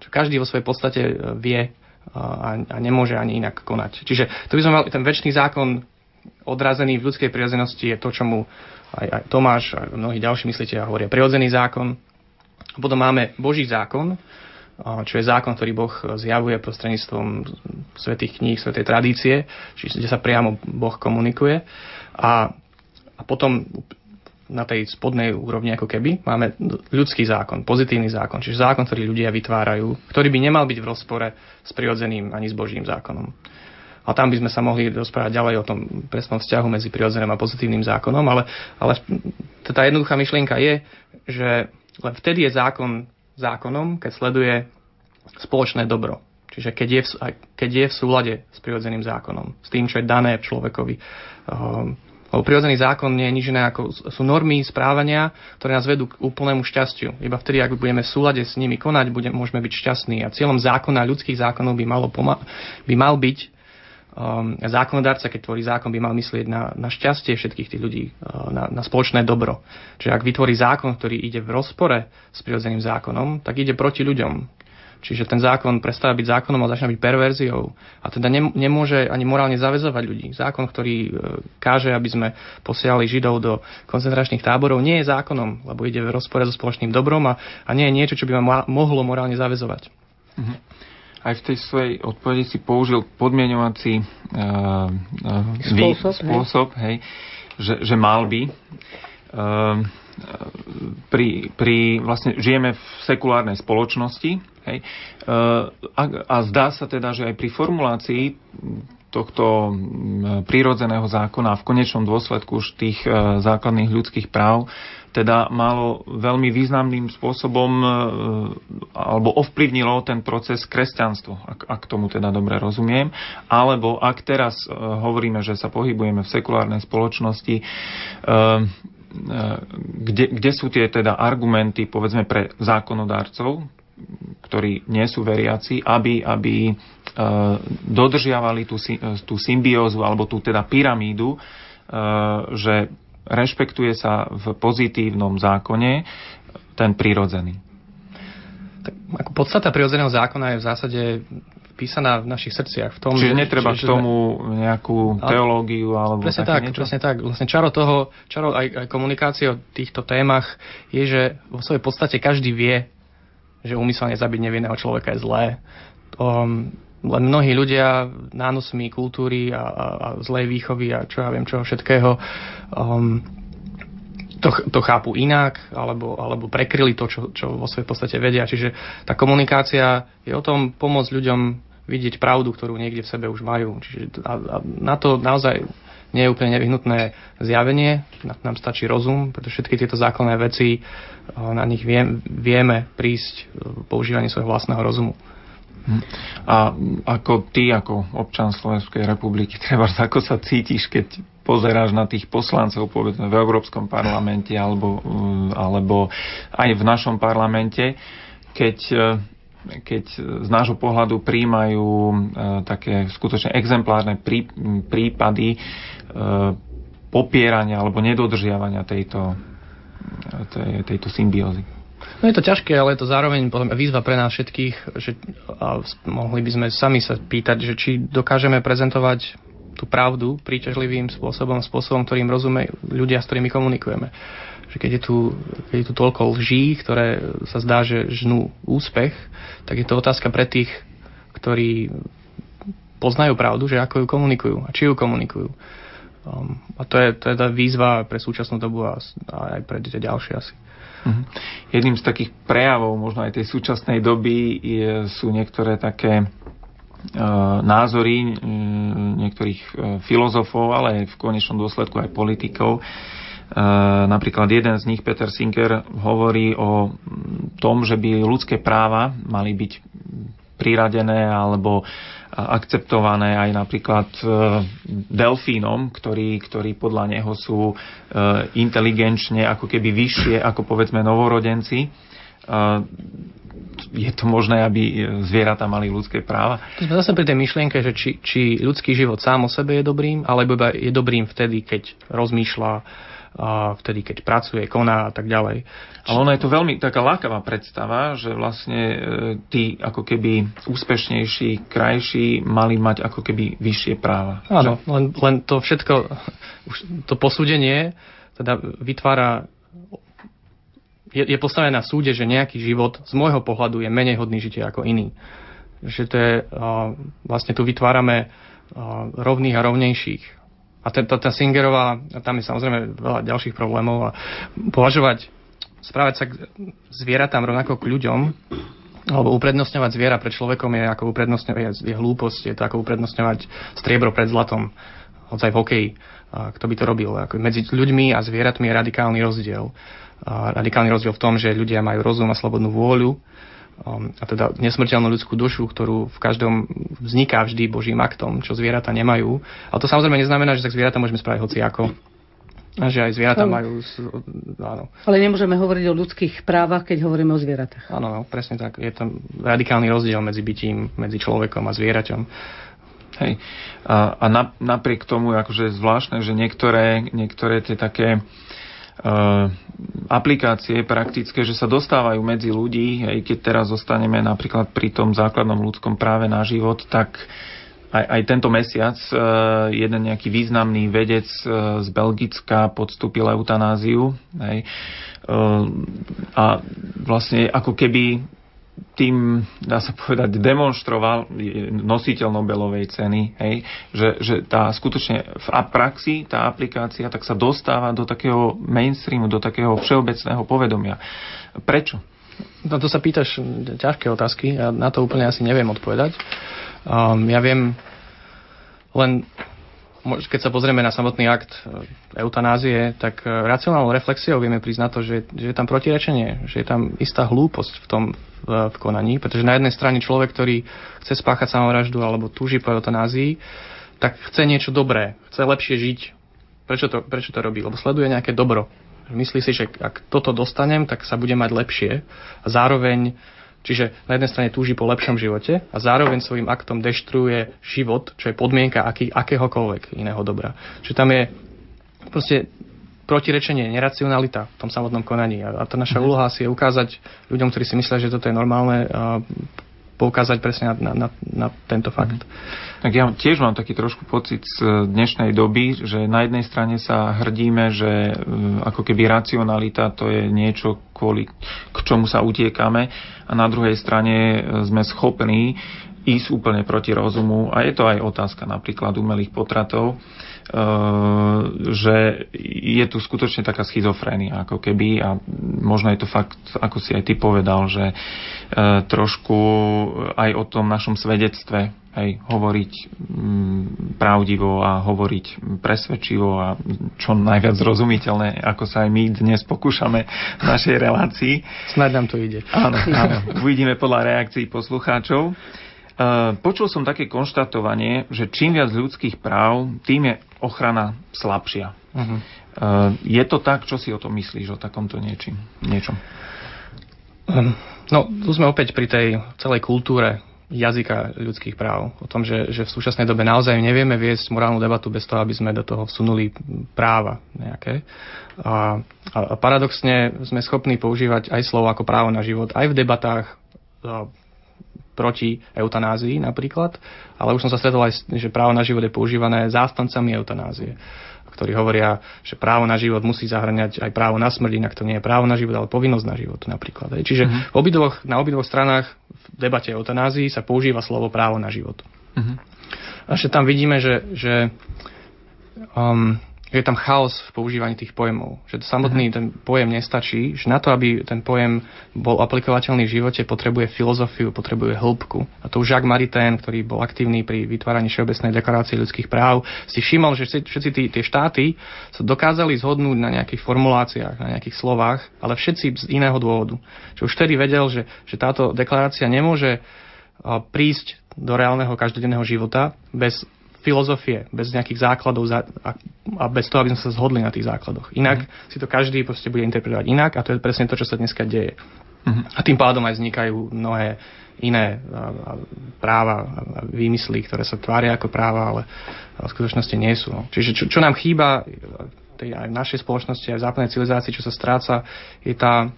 Čo každý vo svojej podstate e, vie a, a nemôže ani inak konať. Čiže to by sme mali, ten väčší zákon odrazený v ľudskej prirodzenosti je to, čo mu aj, aj Tomáš a mnohí ďalší myslíte a hovoria prirodzený zákon. A potom máme Boží zákon, čo je zákon, ktorý Boh zjavuje prostredníctvom svetých kníh, svetej tradície, čiže kde sa priamo Boh komunikuje. A, a potom na tej spodnej úrovni ako keby. Máme ľudský zákon, pozitívny zákon, čiže zákon, ktorý ľudia vytvárajú, ktorý by nemal byť v rozpore s prirodzeným ani s Božím zákonom. A tam by sme sa mohli rozprávať ďalej o tom presnom vzťahu medzi prirodzeným a pozitívnym zákonom, ale, ale tá jednoduchá myšlienka je, že len vtedy je zákon zákonom, keď sleduje spoločné dobro. Čiže keď je, v, keď je v súlade s prirodzeným zákonom, s tým, čo je dané človekovi. Lebo prirodzený zákon nie je nič iné ako sú normy správania, ktoré nás vedú k úplnému šťastiu. Iba vtedy, ak budeme v súlade s nimi konať, budem, môžeme byť šťastní. A cieľom zákona, ľudských zákonov by, malo poma- by mal byť um, zákonodárca, keď tvorí zákon, by mal myslieť na, na šťastie všetkých tých ľudí, uh, na, na spoločné dobro. Čiže ak vytvorí zákon, ktorý ide v rozpore s prirodzeným zákonom, tak ide proti ľuďom. Čiže ten zákon prestáva byť zákonom a začína byť perverziou. A teda nemôže ani morálne zavezovať ľudí. Zákon, ktorý e, káže, aby sme posielali Židov do koncentračných táborov, nie je zákonom, lebo ide v rozpore so spoločným dobrom a, a nie je niečo, čo by ma mohlo morálne zavezovať. Mhm. Aj v tej svojej odpovedi si použil podmienovací uh, uh, spôsob, spôsob hej. Hej, že, že mal by. Uh, pri, pri, vlastne žijeme v sekulárnej spoločnosti hej, a, a zdá sa teda, že aj pri formulácii tohto prírodzeného zákona a v konečnom dôsledku už tých e, základných ľudských práv teda malo veľmi významným spôsobom e, alebo ovplyvnilo ten proces kresťanstvo, ak, ak tomu teda dobre rozumiem. Alebo ak teraz e, hovoríme, že sa pohybujeme v sekulárnej spoločnosti, kde, kde sú tie teda argumenty, povedzme, pre zákonodárcov, ktorí nie sú veriaci, aby, aby e, dodržiavali tú, tú symbiózu alebo tú teda pyramídu, e, že rešpektuje sa v pozitívnom zákone ten ako podstata prirodzeného zákona je v zásade písaná v našich srdciach. V tom, Čiže netreba k tomu nejakú teológiu alebo presne tak, niečo? Presne tak. Vlastne čaro toho, čaro aj, aj komunikácie o týchto témach je, že vo svojej podstate každý vie, že úmyselne zabiť nevinného človeka je zlé. Um, len mnohí ľudia nánosmi kultúry a, a, a zlej výchovy a čo ja viem čoho všetkého um, to, to chápu inak, alebo, alebo prekryli to, čo, čo vo svojej podstate vedia. Čiže tá komunikácia je o tom pomôcť ľuďom vidieť pravdu, ktorú niekde v sebe už majú. Čiže a, a na to naozaj nie je úplne nevyhnutné zjavenie, nám stačí rozum, pretože všetky tieto základné veci, na nich vie, vieme prísť používaním svojho vlastného rozumu. Hm. A ako ty, ako občan Slovenskej republiky, treba ako sa cítiš, keď pozeráš na tých poslancov, povedzme v Európskom parlamente alebo, alebo aj v našom parlamente, keď keď z nášho pohľadu príjmajú e, také skutočne exemplárne prí, prípady e, popierania alebo nedodržiavania tejto, tej, tejto symbiózy. No je to ťažké, ale je to zároveň výzva pre nás všetkých, že a mohli by sme sami sa pýtať, že či dokážeme prezentovať tú pravdu príťažlivým spôsobom, spôsobom, ktorým rozumejú ľudia, s ktorými komunikujeme že keď je tu, keď je tu toľko lží, ktoré sa zdá, že žnú úspech, tak je to otázka pre tých, ktorí poznajú pravdu, že ako ju komunikujú a či ju komunikujú. Um, a to je, to je tá výzva pre súčasnú dobu a, a aj pre tie ďalšie asi. Mm-hmm. Jedným z takých prejavov možno aj tej súčasnej doby je, sú niektoré také názory uh, niektorých uh, filozofov, ale aj v konečnom dôsledku aj politikov. Napríklad jeden z nich, Peter Sinker, hovorí o tom, že by ľudské práva mali byť priradené alebo akceptované aj napríklad e, delfínom, ktorí, ktorí podľa neho sú e, inteligenčne ako keby vyššie ako povedzme novorodenci. Je to možné, aby zvieratá mali ľudské práva? To sme zase pri tej myšlienke, že či, či ľudský život sám o sebe je dobrým, alebo iba je dobrým vtedy, keď rozmýšľa, vtedy, keď pracuje, koná a tak ďalej. Ale ona je to veľmi taká lákavá predstava, že vlastne e, tí ako keby úspešnejší, krajší mali mať ako keby vyššie práva. Áno, len, len to všetko, už to posúdenie teda vytvára je, je postavené na súde, že nejaký život z môjho pohľadu je menej hodný žitie ako iný. Že to je, vlastne tu vytvárame rovných a rovnejších. A tá, tá Singerová, tam je samozrejme veľa ďalších problémov a považovať, správať sa k zvieratám rovnako k ľuďom, alebo uprednostňovať zviera pred človekom je ako uprednostňovať, je, je hlúposť, je to ako uprednostňovať striebro pred zlatom, hoď aj v hokeji. A kto by to robil? Ako medzi ľuďmi a zvieratmi je radikálny rozdiel. A radikálny rozdiel v tom, že ľudia majú rozum a slobodnú vôľu, Um, a teda nesmrteľnú ľudskú dušu, ktorú v každom vzniká vždy Božím aktom, čo zvieratá nemajú. Ale to samozrejme neznamená, že tak zvieratá môžeme spraviť hoci ako. A že aj zvieratá ale, majú... Áno. Ale nemôžeme hovoriť o ľudských právach, keď hovoríme o zvieratách. Áno, no, presne tak. Je tam radikálny rozdiel medzi bytím, medzi človekom a zvieraťom. Hej. A, a napriek tomu akože je zvláštne, že niektoré, niektoré tie také Eh, aplikácie praktické, že sa dostávajú medzi ľudí, aj keď teraz zostaneme napríklad pri tom základnom ľudskom práve na život, tak aj, aj tento mesiac eh, jeden nejaký významný vedec eh, z Belgicka podstúpil eutanáziu. Hej. A vlastne ako keby tým, dá sa povedať, demonstroval nositeľ Nobelovej ceny, hej, že, že tá skutočne v praxi, tá aplikácia, tak sa dostáva do takého mainstreamu, do takého všeobecného povedomia. Prečo? No to sa pýtaš ťažké otázky, ja na to úplne asi neviem odpovedať. Um, ja viem len keď sa pozrieme na samotný akt e, eutanázie, tak e, racionálnou reflexiou vieme prísť na to, že, že je tam protirečenie, že je tam istá hlúposť v tom v, v konaní, pretože na jednej strane človek, ktorý chce spáchať samovraždu alebo túži po eutanázii, tak chce niečo dobré, chce lepšie žiť. Prečo to, prečo to robí? Lebo sleduje nejaké dobro. Myslí si, že ak toto dostanem, tak sa bude mať lepšie. A zároveň Čiže na jednej strane túži po lepšom živote a zároveň svojim aktom deštruuje život, čo je podmienka aký, akéhokoľvek iného dobra. Čiže tam je proste protirečenie, neracionalita v tom samotnom konaní. A, tá naša mm-hmm. úloha si je ukázať ľuďom, ktorí si myslia, že toto je normálne, poukázať presne na, na, na tento fakt. Tak ja tiež mám taký trošku pocit z dnešnej doby, že na jednej strane sa hrdíme, že e, ako keby racionalita to je niečo, kvôli k čomu sa utiekame a na druhej strane e, sme schopní ísť úplne proti rozumu a je to aj otázka napríklad umelých potratov Eh, že je tu skutočne taká schizofrénia ako keby a možno je to fakt, ako si aj ty povedal, že eh, trošku aj o tom našom svedectve hej, hovoriť mm, pravdivo a hovoriť presvedčivo a čo najviac zrozumiteľné, ako sa aj my dnes pokúšame v našej relácii. Snad nám to ide. Áno, áno. Uvidíme podľa reakcií poslucháčov. Eh, počul som také konštatovanie, že čím viac ľudských práv, tým je ochrana slabšia. Uh-huh. Je to tak? Čo si o tom myslíš, o takomto niečím, niečom? Ehm, no, tu sme opäť pri tej celej kultúre jazyka ľudských práv. O tom, že, že v súčasnej dobe naozaj nevieme viesť morálnu debatu bez toho, aby sme do toho vsunuli práva nejaké. A, a paradoxne sme schopní používať aj slovo ako právo na život aj v debatách proti eutanázii napríklad, ale už som sa stretol aj, že právo na život je používané zástancami eutanázie ktorí hovoria, že právo na život musí zahrňať aj právo na smrť, inak to nie je právo na život, ale povinnosť na život napríklad. Čiže uh-huh. obidvoch, na obidvoch stranách v debate o eutanázii sa používa slovo právo na život. Uh-huh. A že tam vidíme, že, že um, je tam chaos v používaní tých pojmov. Že to samotný ten pojem nestačí, že na to, aby ten pojem bol aplikovateľný v živote, potrebuje filozofiu, potrebuje hĺbku. A to už Jacques Maritain, ktorý bol aktívny pri vytváraní Všeobecnej deklarácie ľudských práv, si všimol, že všetci tí, tie štáty sa dokázali zhodnúť na nejakých formuláciách, na nejakých slovách, ale všetci z iného dôvodu. Že už vtedy vedel, že, že táto deklarácia nemôže prísť do reálneho každodenného života bez filozofie, bez nejakých základov za, a, a bez toho, aby sme sa zhodli na tých základoch. Inak mm. si to každý proste bude interpretovať inak a to je presne to, čo sa dneska deje. Mm. A tým pádom aj vznikajú mnohé iné a, a práva a výmysly, ktoré sa tvária ako práva, ale v skutočnosti nie sú. No. Čiže čo, čo nám chýba tej, aj v našej spoločnosti, aj v západnej civilizácii, čo sa stráca, je tá,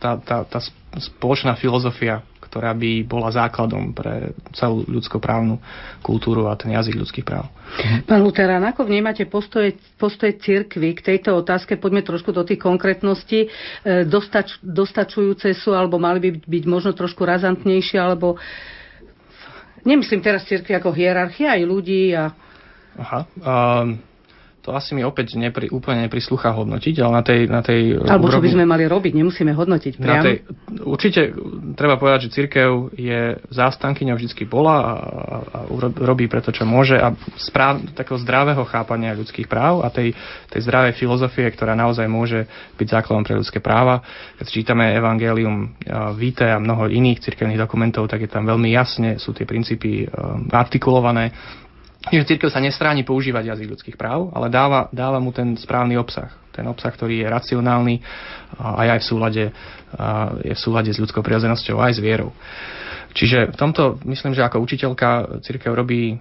tá, tá, tá spoločná filozofia ktorá by bola základom pre celú ľudskoprávnu kultúru a ten jazyk ľudských práv. Pán Luterán, ako vnímate postoje, postoje cirkvy k tejto otázke? Poďme trošku do tých konkrétností. E, dostač, dostačujúce sú, alebo mali by byť možno trošku razantnejšie, alebo nemyslím teraz cirkvi ako hierarchia aj ľudí a... Aha. Um to asi mi opäť nepri, úplne neprislúcha hodnotiť, ale na tej... Na tej Alebo čo by sme mali robiť, nemusíme hodnotiť priamo. tej, určite treba povedať, že církev je zástankyňou vždy bola a, a, a robí preto, čo môže a správ, takého zdravého chápania ľudských práv a tej, tej zdravej filozofie, ktorá naozaj môže byť základom pre ľudské práva. Keď čítame Evangelium Vite a mnoho iných cirkevných dokumentov, tak je tam veľmi jasne, sú tie princípy artikulované že církev sa nestráni používať jazyk ľudských práv, ale dáva, dáva mu ten správny obsah. Ten obsah, ktorý je racionálny a aj v súlade, je v súlade s ľudskou prirodzenosťou aj s vierou. Čiže v tomto myslím, že ako učiteľka církev robí,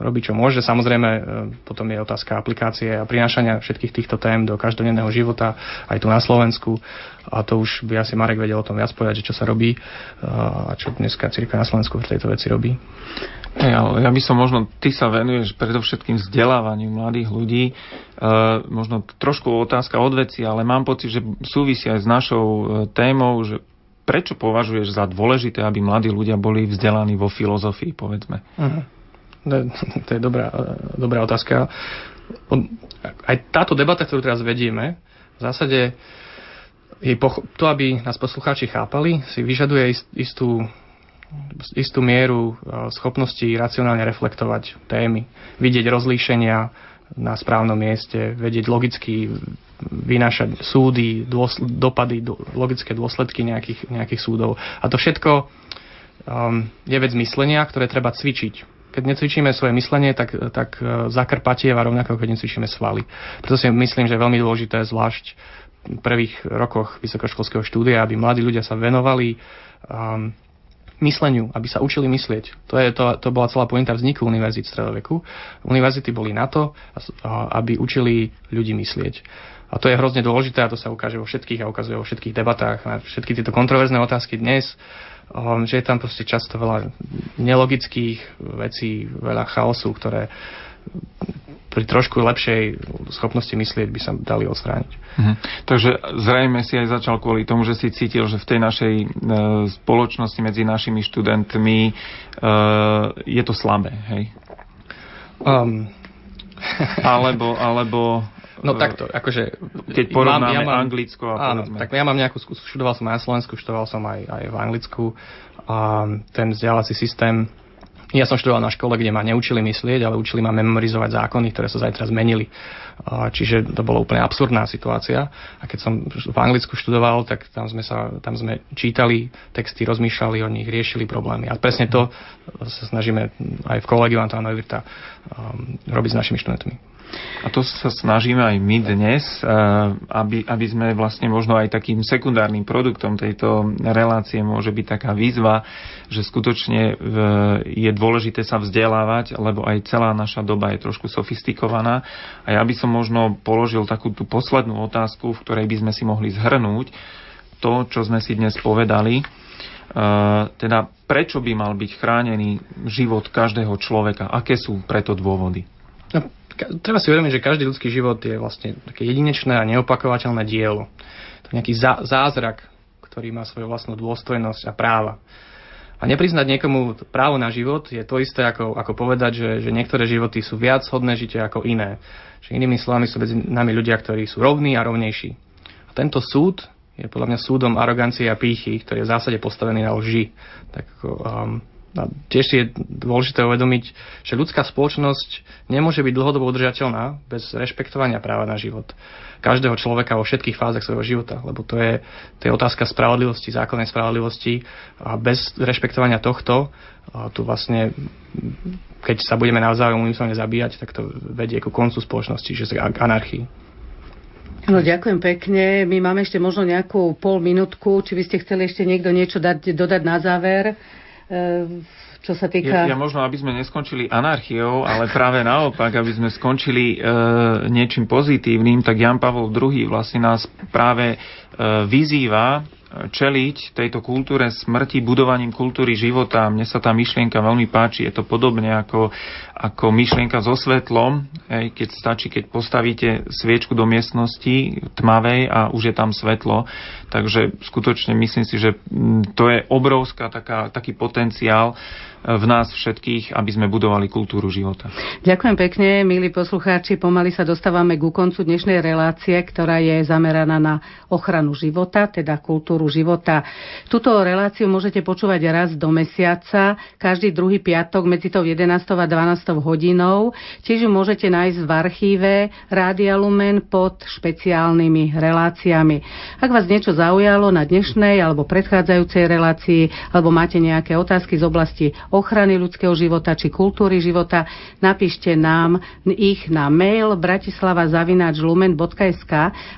robí čo môže. Samozrejme, e, potom je otázka aplikácie a prinášania všetkých týchto tém do každodenného života aj tu na Slovensku. A to už by asi Marek vedel o tom viac povedať, že čo sa robí a čo dneska církev na Slovensku v tejto veci robí. Ja, ja by som možno, ty sa venuješ predovšetkým vzdelávaniu mladých ľudí, e, možno trošku otázka od veci, ale mám pocit, že súvisí aj s našou e, témou, že prečo považuješ za dôležité, aby mladí ľudia boli vzdelaní vo filozofii, povedzme? Uh-huh. To, je, dobrá, dobrá otázka. Aj táto debata, ktorú teraz vedieme, v zásade je to, aby nás poslucháči chápali, si vyžaduje istú istú mieru e, schopnosti racionálne reflektovať témy, vidieť rozlíšenia na správnom mieste, vedieť logicky vynášať súdy, dôsl- dopady, do, logické dôsledky nejakých, nejakých súdov. A to všetko um, je vec myslenia, ktoré treba cvičiť. Keď necvičíme svoje myslenie, tak, tak uh, zakrpatieva rovnako, keď necvičíme svaly. Preto si myslím, že je veľmi dôležité, zvlášť v prvých rokoch vysokoškolského štúdia, aby mladí ľudia sa venovali um, mysleniu, aby sa učili myslieť. To, je, to, to bola celá pointa vzniku univerzít v stredoveku. Univerzity boli na to, aby učili ľudí myslieť. A to je hrozne dôležité a to sa ukáže vo všetkých a ukazuje vo všetkých debatách na všetky tieto kontroverzné otázky dnes, um, že je tam proste často veľa nelogických vecí, veľa chaosu, ktoré pri trošku lepšej schopnosti myslieť by sa dali odstrániť. Mhm. Takže zrejme si aj začal kvôli tomu, že si cítil, že v tej našej e, spoločnosti medzi našimi študentmi e, je to slabé, hej? Um. alebo, alebo No e, takto, akože... Keď porovnáme mám, ja mám, Anglicko a áno, tak ja mám nejakú skúsenosť, študoval som aj na Slovensku, študoval som aj, aj v Anglicku a ten vzdelávací systém ja som študoval na škole, kde ma neučili myslieť, ale učili ma memorizovať zákony, ktoré sa zajtra zmenili. Čiže to bola úplne absurdná situácia. A keď som v Anglicku študoval, tak tam sme, sa, tam sme čítali texty, rozmýšľali o nich, riešili problémy. A presne to sa snažíme aj v kolegiu Antona Neuwirta um, robiť s našimi študentmi. A to sa snažíme aj my dnes, eh, aby, aby sme vlastne možno aj takým sekundárnym produktom tejto relácie môže byť taká výzva, že skutočne eh, je dôležité sa vzdelávať, lebo aj celá naša doba je trošku sofistikovaná. A ja by som možno položil takú tú poslednú otázku, v ktorej by sme si mohli zhrnúť to, čo sme si dnes povedali. Uh, teda prečo by mal byť chránený život každého človeka? Aké sú preto dôvody? No, treba si uvedomiť, že každý ľudský život je vlastne také jedinečné a neopakovateľné dielo. To je nejaký zázrak, ktorý má svoju vlastnú dôstojnosť a práva. A nepriznať niekomu právo na život je to isté, ako, ako povedať, že, že niektoré životy sú viac hodné žitia ako iné. Že inými slovami sú medzi nami ľudia, ktorí sú rovní a rovnejší. A tento súd je podľa mňa súdom arogancie a pýchy, ktorý je v zásade postavený na lži. Tak um, a tiež je dôležité uvedomiť, že ľudská spoločnosť nemôže byť dlhodobo udržateľná bez rešpektovania práva na život každého človeka vo všetkých fázach svojho života, lebo to je, to je otázka spravodlivosti, zákonnej spravodlivosti a bez rešpektovania tohto a tu vlastne keď sa budeme navzájom umyselne zabíjať, tak to vedie ku koncu spoločnosti, že k anarchii. No ďakujem pekne. My máme ešte možno nejakú pol minútku. Či by ste chceli ešte niekto niečo dať, dodať na záver? E, čo sa týka... Ja, ja možno, aby sme neskončili anarchiou, ale práve naopak, aby sme skončili e, niečím pozitívnym, tak Jan Pavol II vlastne nás práve e, vyzýva čeliť tejto kultúre smrti budovaním kultúry života. Mne sa tá myšlienka veľmi páči. Je to podobne ako, ako myšlienka so svetlom, hej, keď stačí, keď postavíte sviečku do miestnosti tmavej a už je tam svetlo. Takže skutočne myslím si, že to je obrovská taká, taký potenciál v nás všetkých, aby sme budovali kultúru života. Ďakujem pekne, milí poslucháči. Pomaly sa dostávame ku koncu dnešnej relácie, ktorá je zameraná na ochranu života, teda kultúru života. Túto reláciu môžete počúvať raz do mesiaca, každý druhý piatok medzi tou 11. a 12. hodinou. Tiež ju môžete nájsť v archíve Rádia Lumen pod špeciálnymi reláciami. Ak vás niečo zaujalo na dnešnej alebo predchádzajúcej relácii, alebo máte nejaké otázky z oblasti ochrany ľudského života či kultúry života, napíšte nám ich na mail bratislava.lumen.sk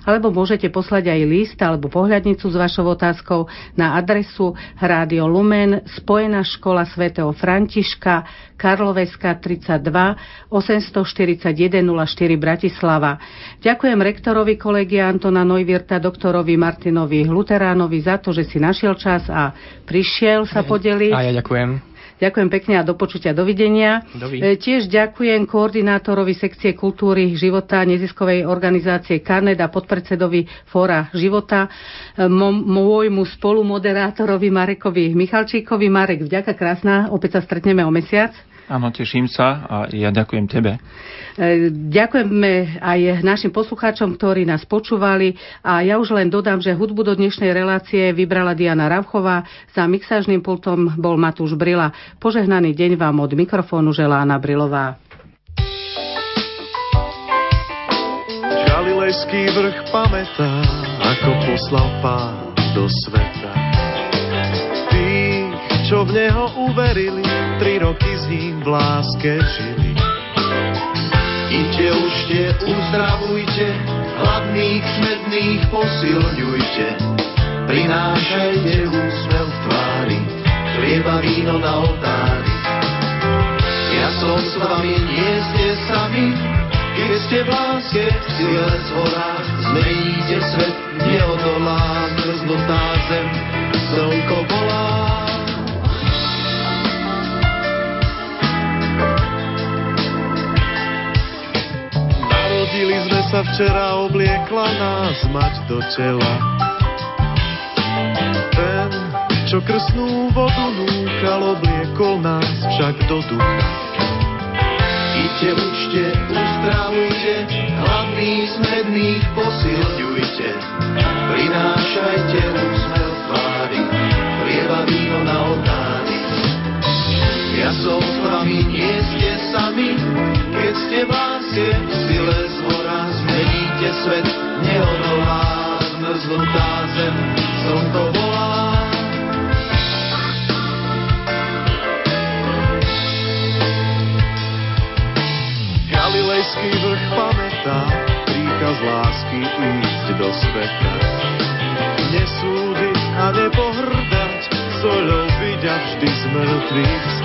alebo môžete poslať aj list alebo pohľadnicu s vašou otázkou na adresu Rádio Lumen, Spojená škola svätého Františka, Karloveska 32 841 04 Bratislava. Ďakujem rektorovi kolegia Antona Nojvirta, doktorovi Martinovi Luteránovi za to, že si našiel čas a prišiel sa podeliť. A ja ďakujem. Ďakujem pekne a do počutia, dovidenia. Dovi. E, tiež ďakujem koordinátorovi sekcie kultúry života neziskovej organizácie Karnet a podpredsedovi Fóra života, e, môjmu spolumoderátorovi Marekovi Michalčíkovi. Marek, vďaka krásna, opäť sa stretneme o mesiac. Áno, teším sa a ja ďakujem tebe. E, ďakujeme aj našim poslucháčom, ktorí nás počúvali a ja už len dodám, že hudbu do dnešnej relácie vybrala Diana Ravchová, za mixážnym pultom bol Matúš Brila. Požehnaný deň vám od mikrofónu želá Anna Brilová. Galilejský vrch pamätá, ako poslal pán do sveta čo v neho uverili, tri roky s ním v láske žili. Iďte ušte, uzdravujte, hladných, smedných posilňujte, prinášajte úsmev v tvári, chlieba víno na oltári. Ja som s vami, nie ste sami, keď ste v láske, v sile z horách, zmeníte svet, neodolá, zrznutá zem, slnko volá. Narodili sme sa včera, obliekla nás mať do tela. Ten, čo krsnú vodu núkal, obliekol nás však do ducha. Iďte, učte, uzdravujte, hladných, smedných posilňujte. Prinášajte úsmev tvári, lieva víno na oltári. Ja som s vami, nie ste keď ste v láske, v sile kde svet neodolá, zmrznutá zem, slnko volá. Galilejský vrch pamätá, príkaz lásky ísť do sveta. Nesúdiť a nepohrdať, soľou a vždy z mŕtvych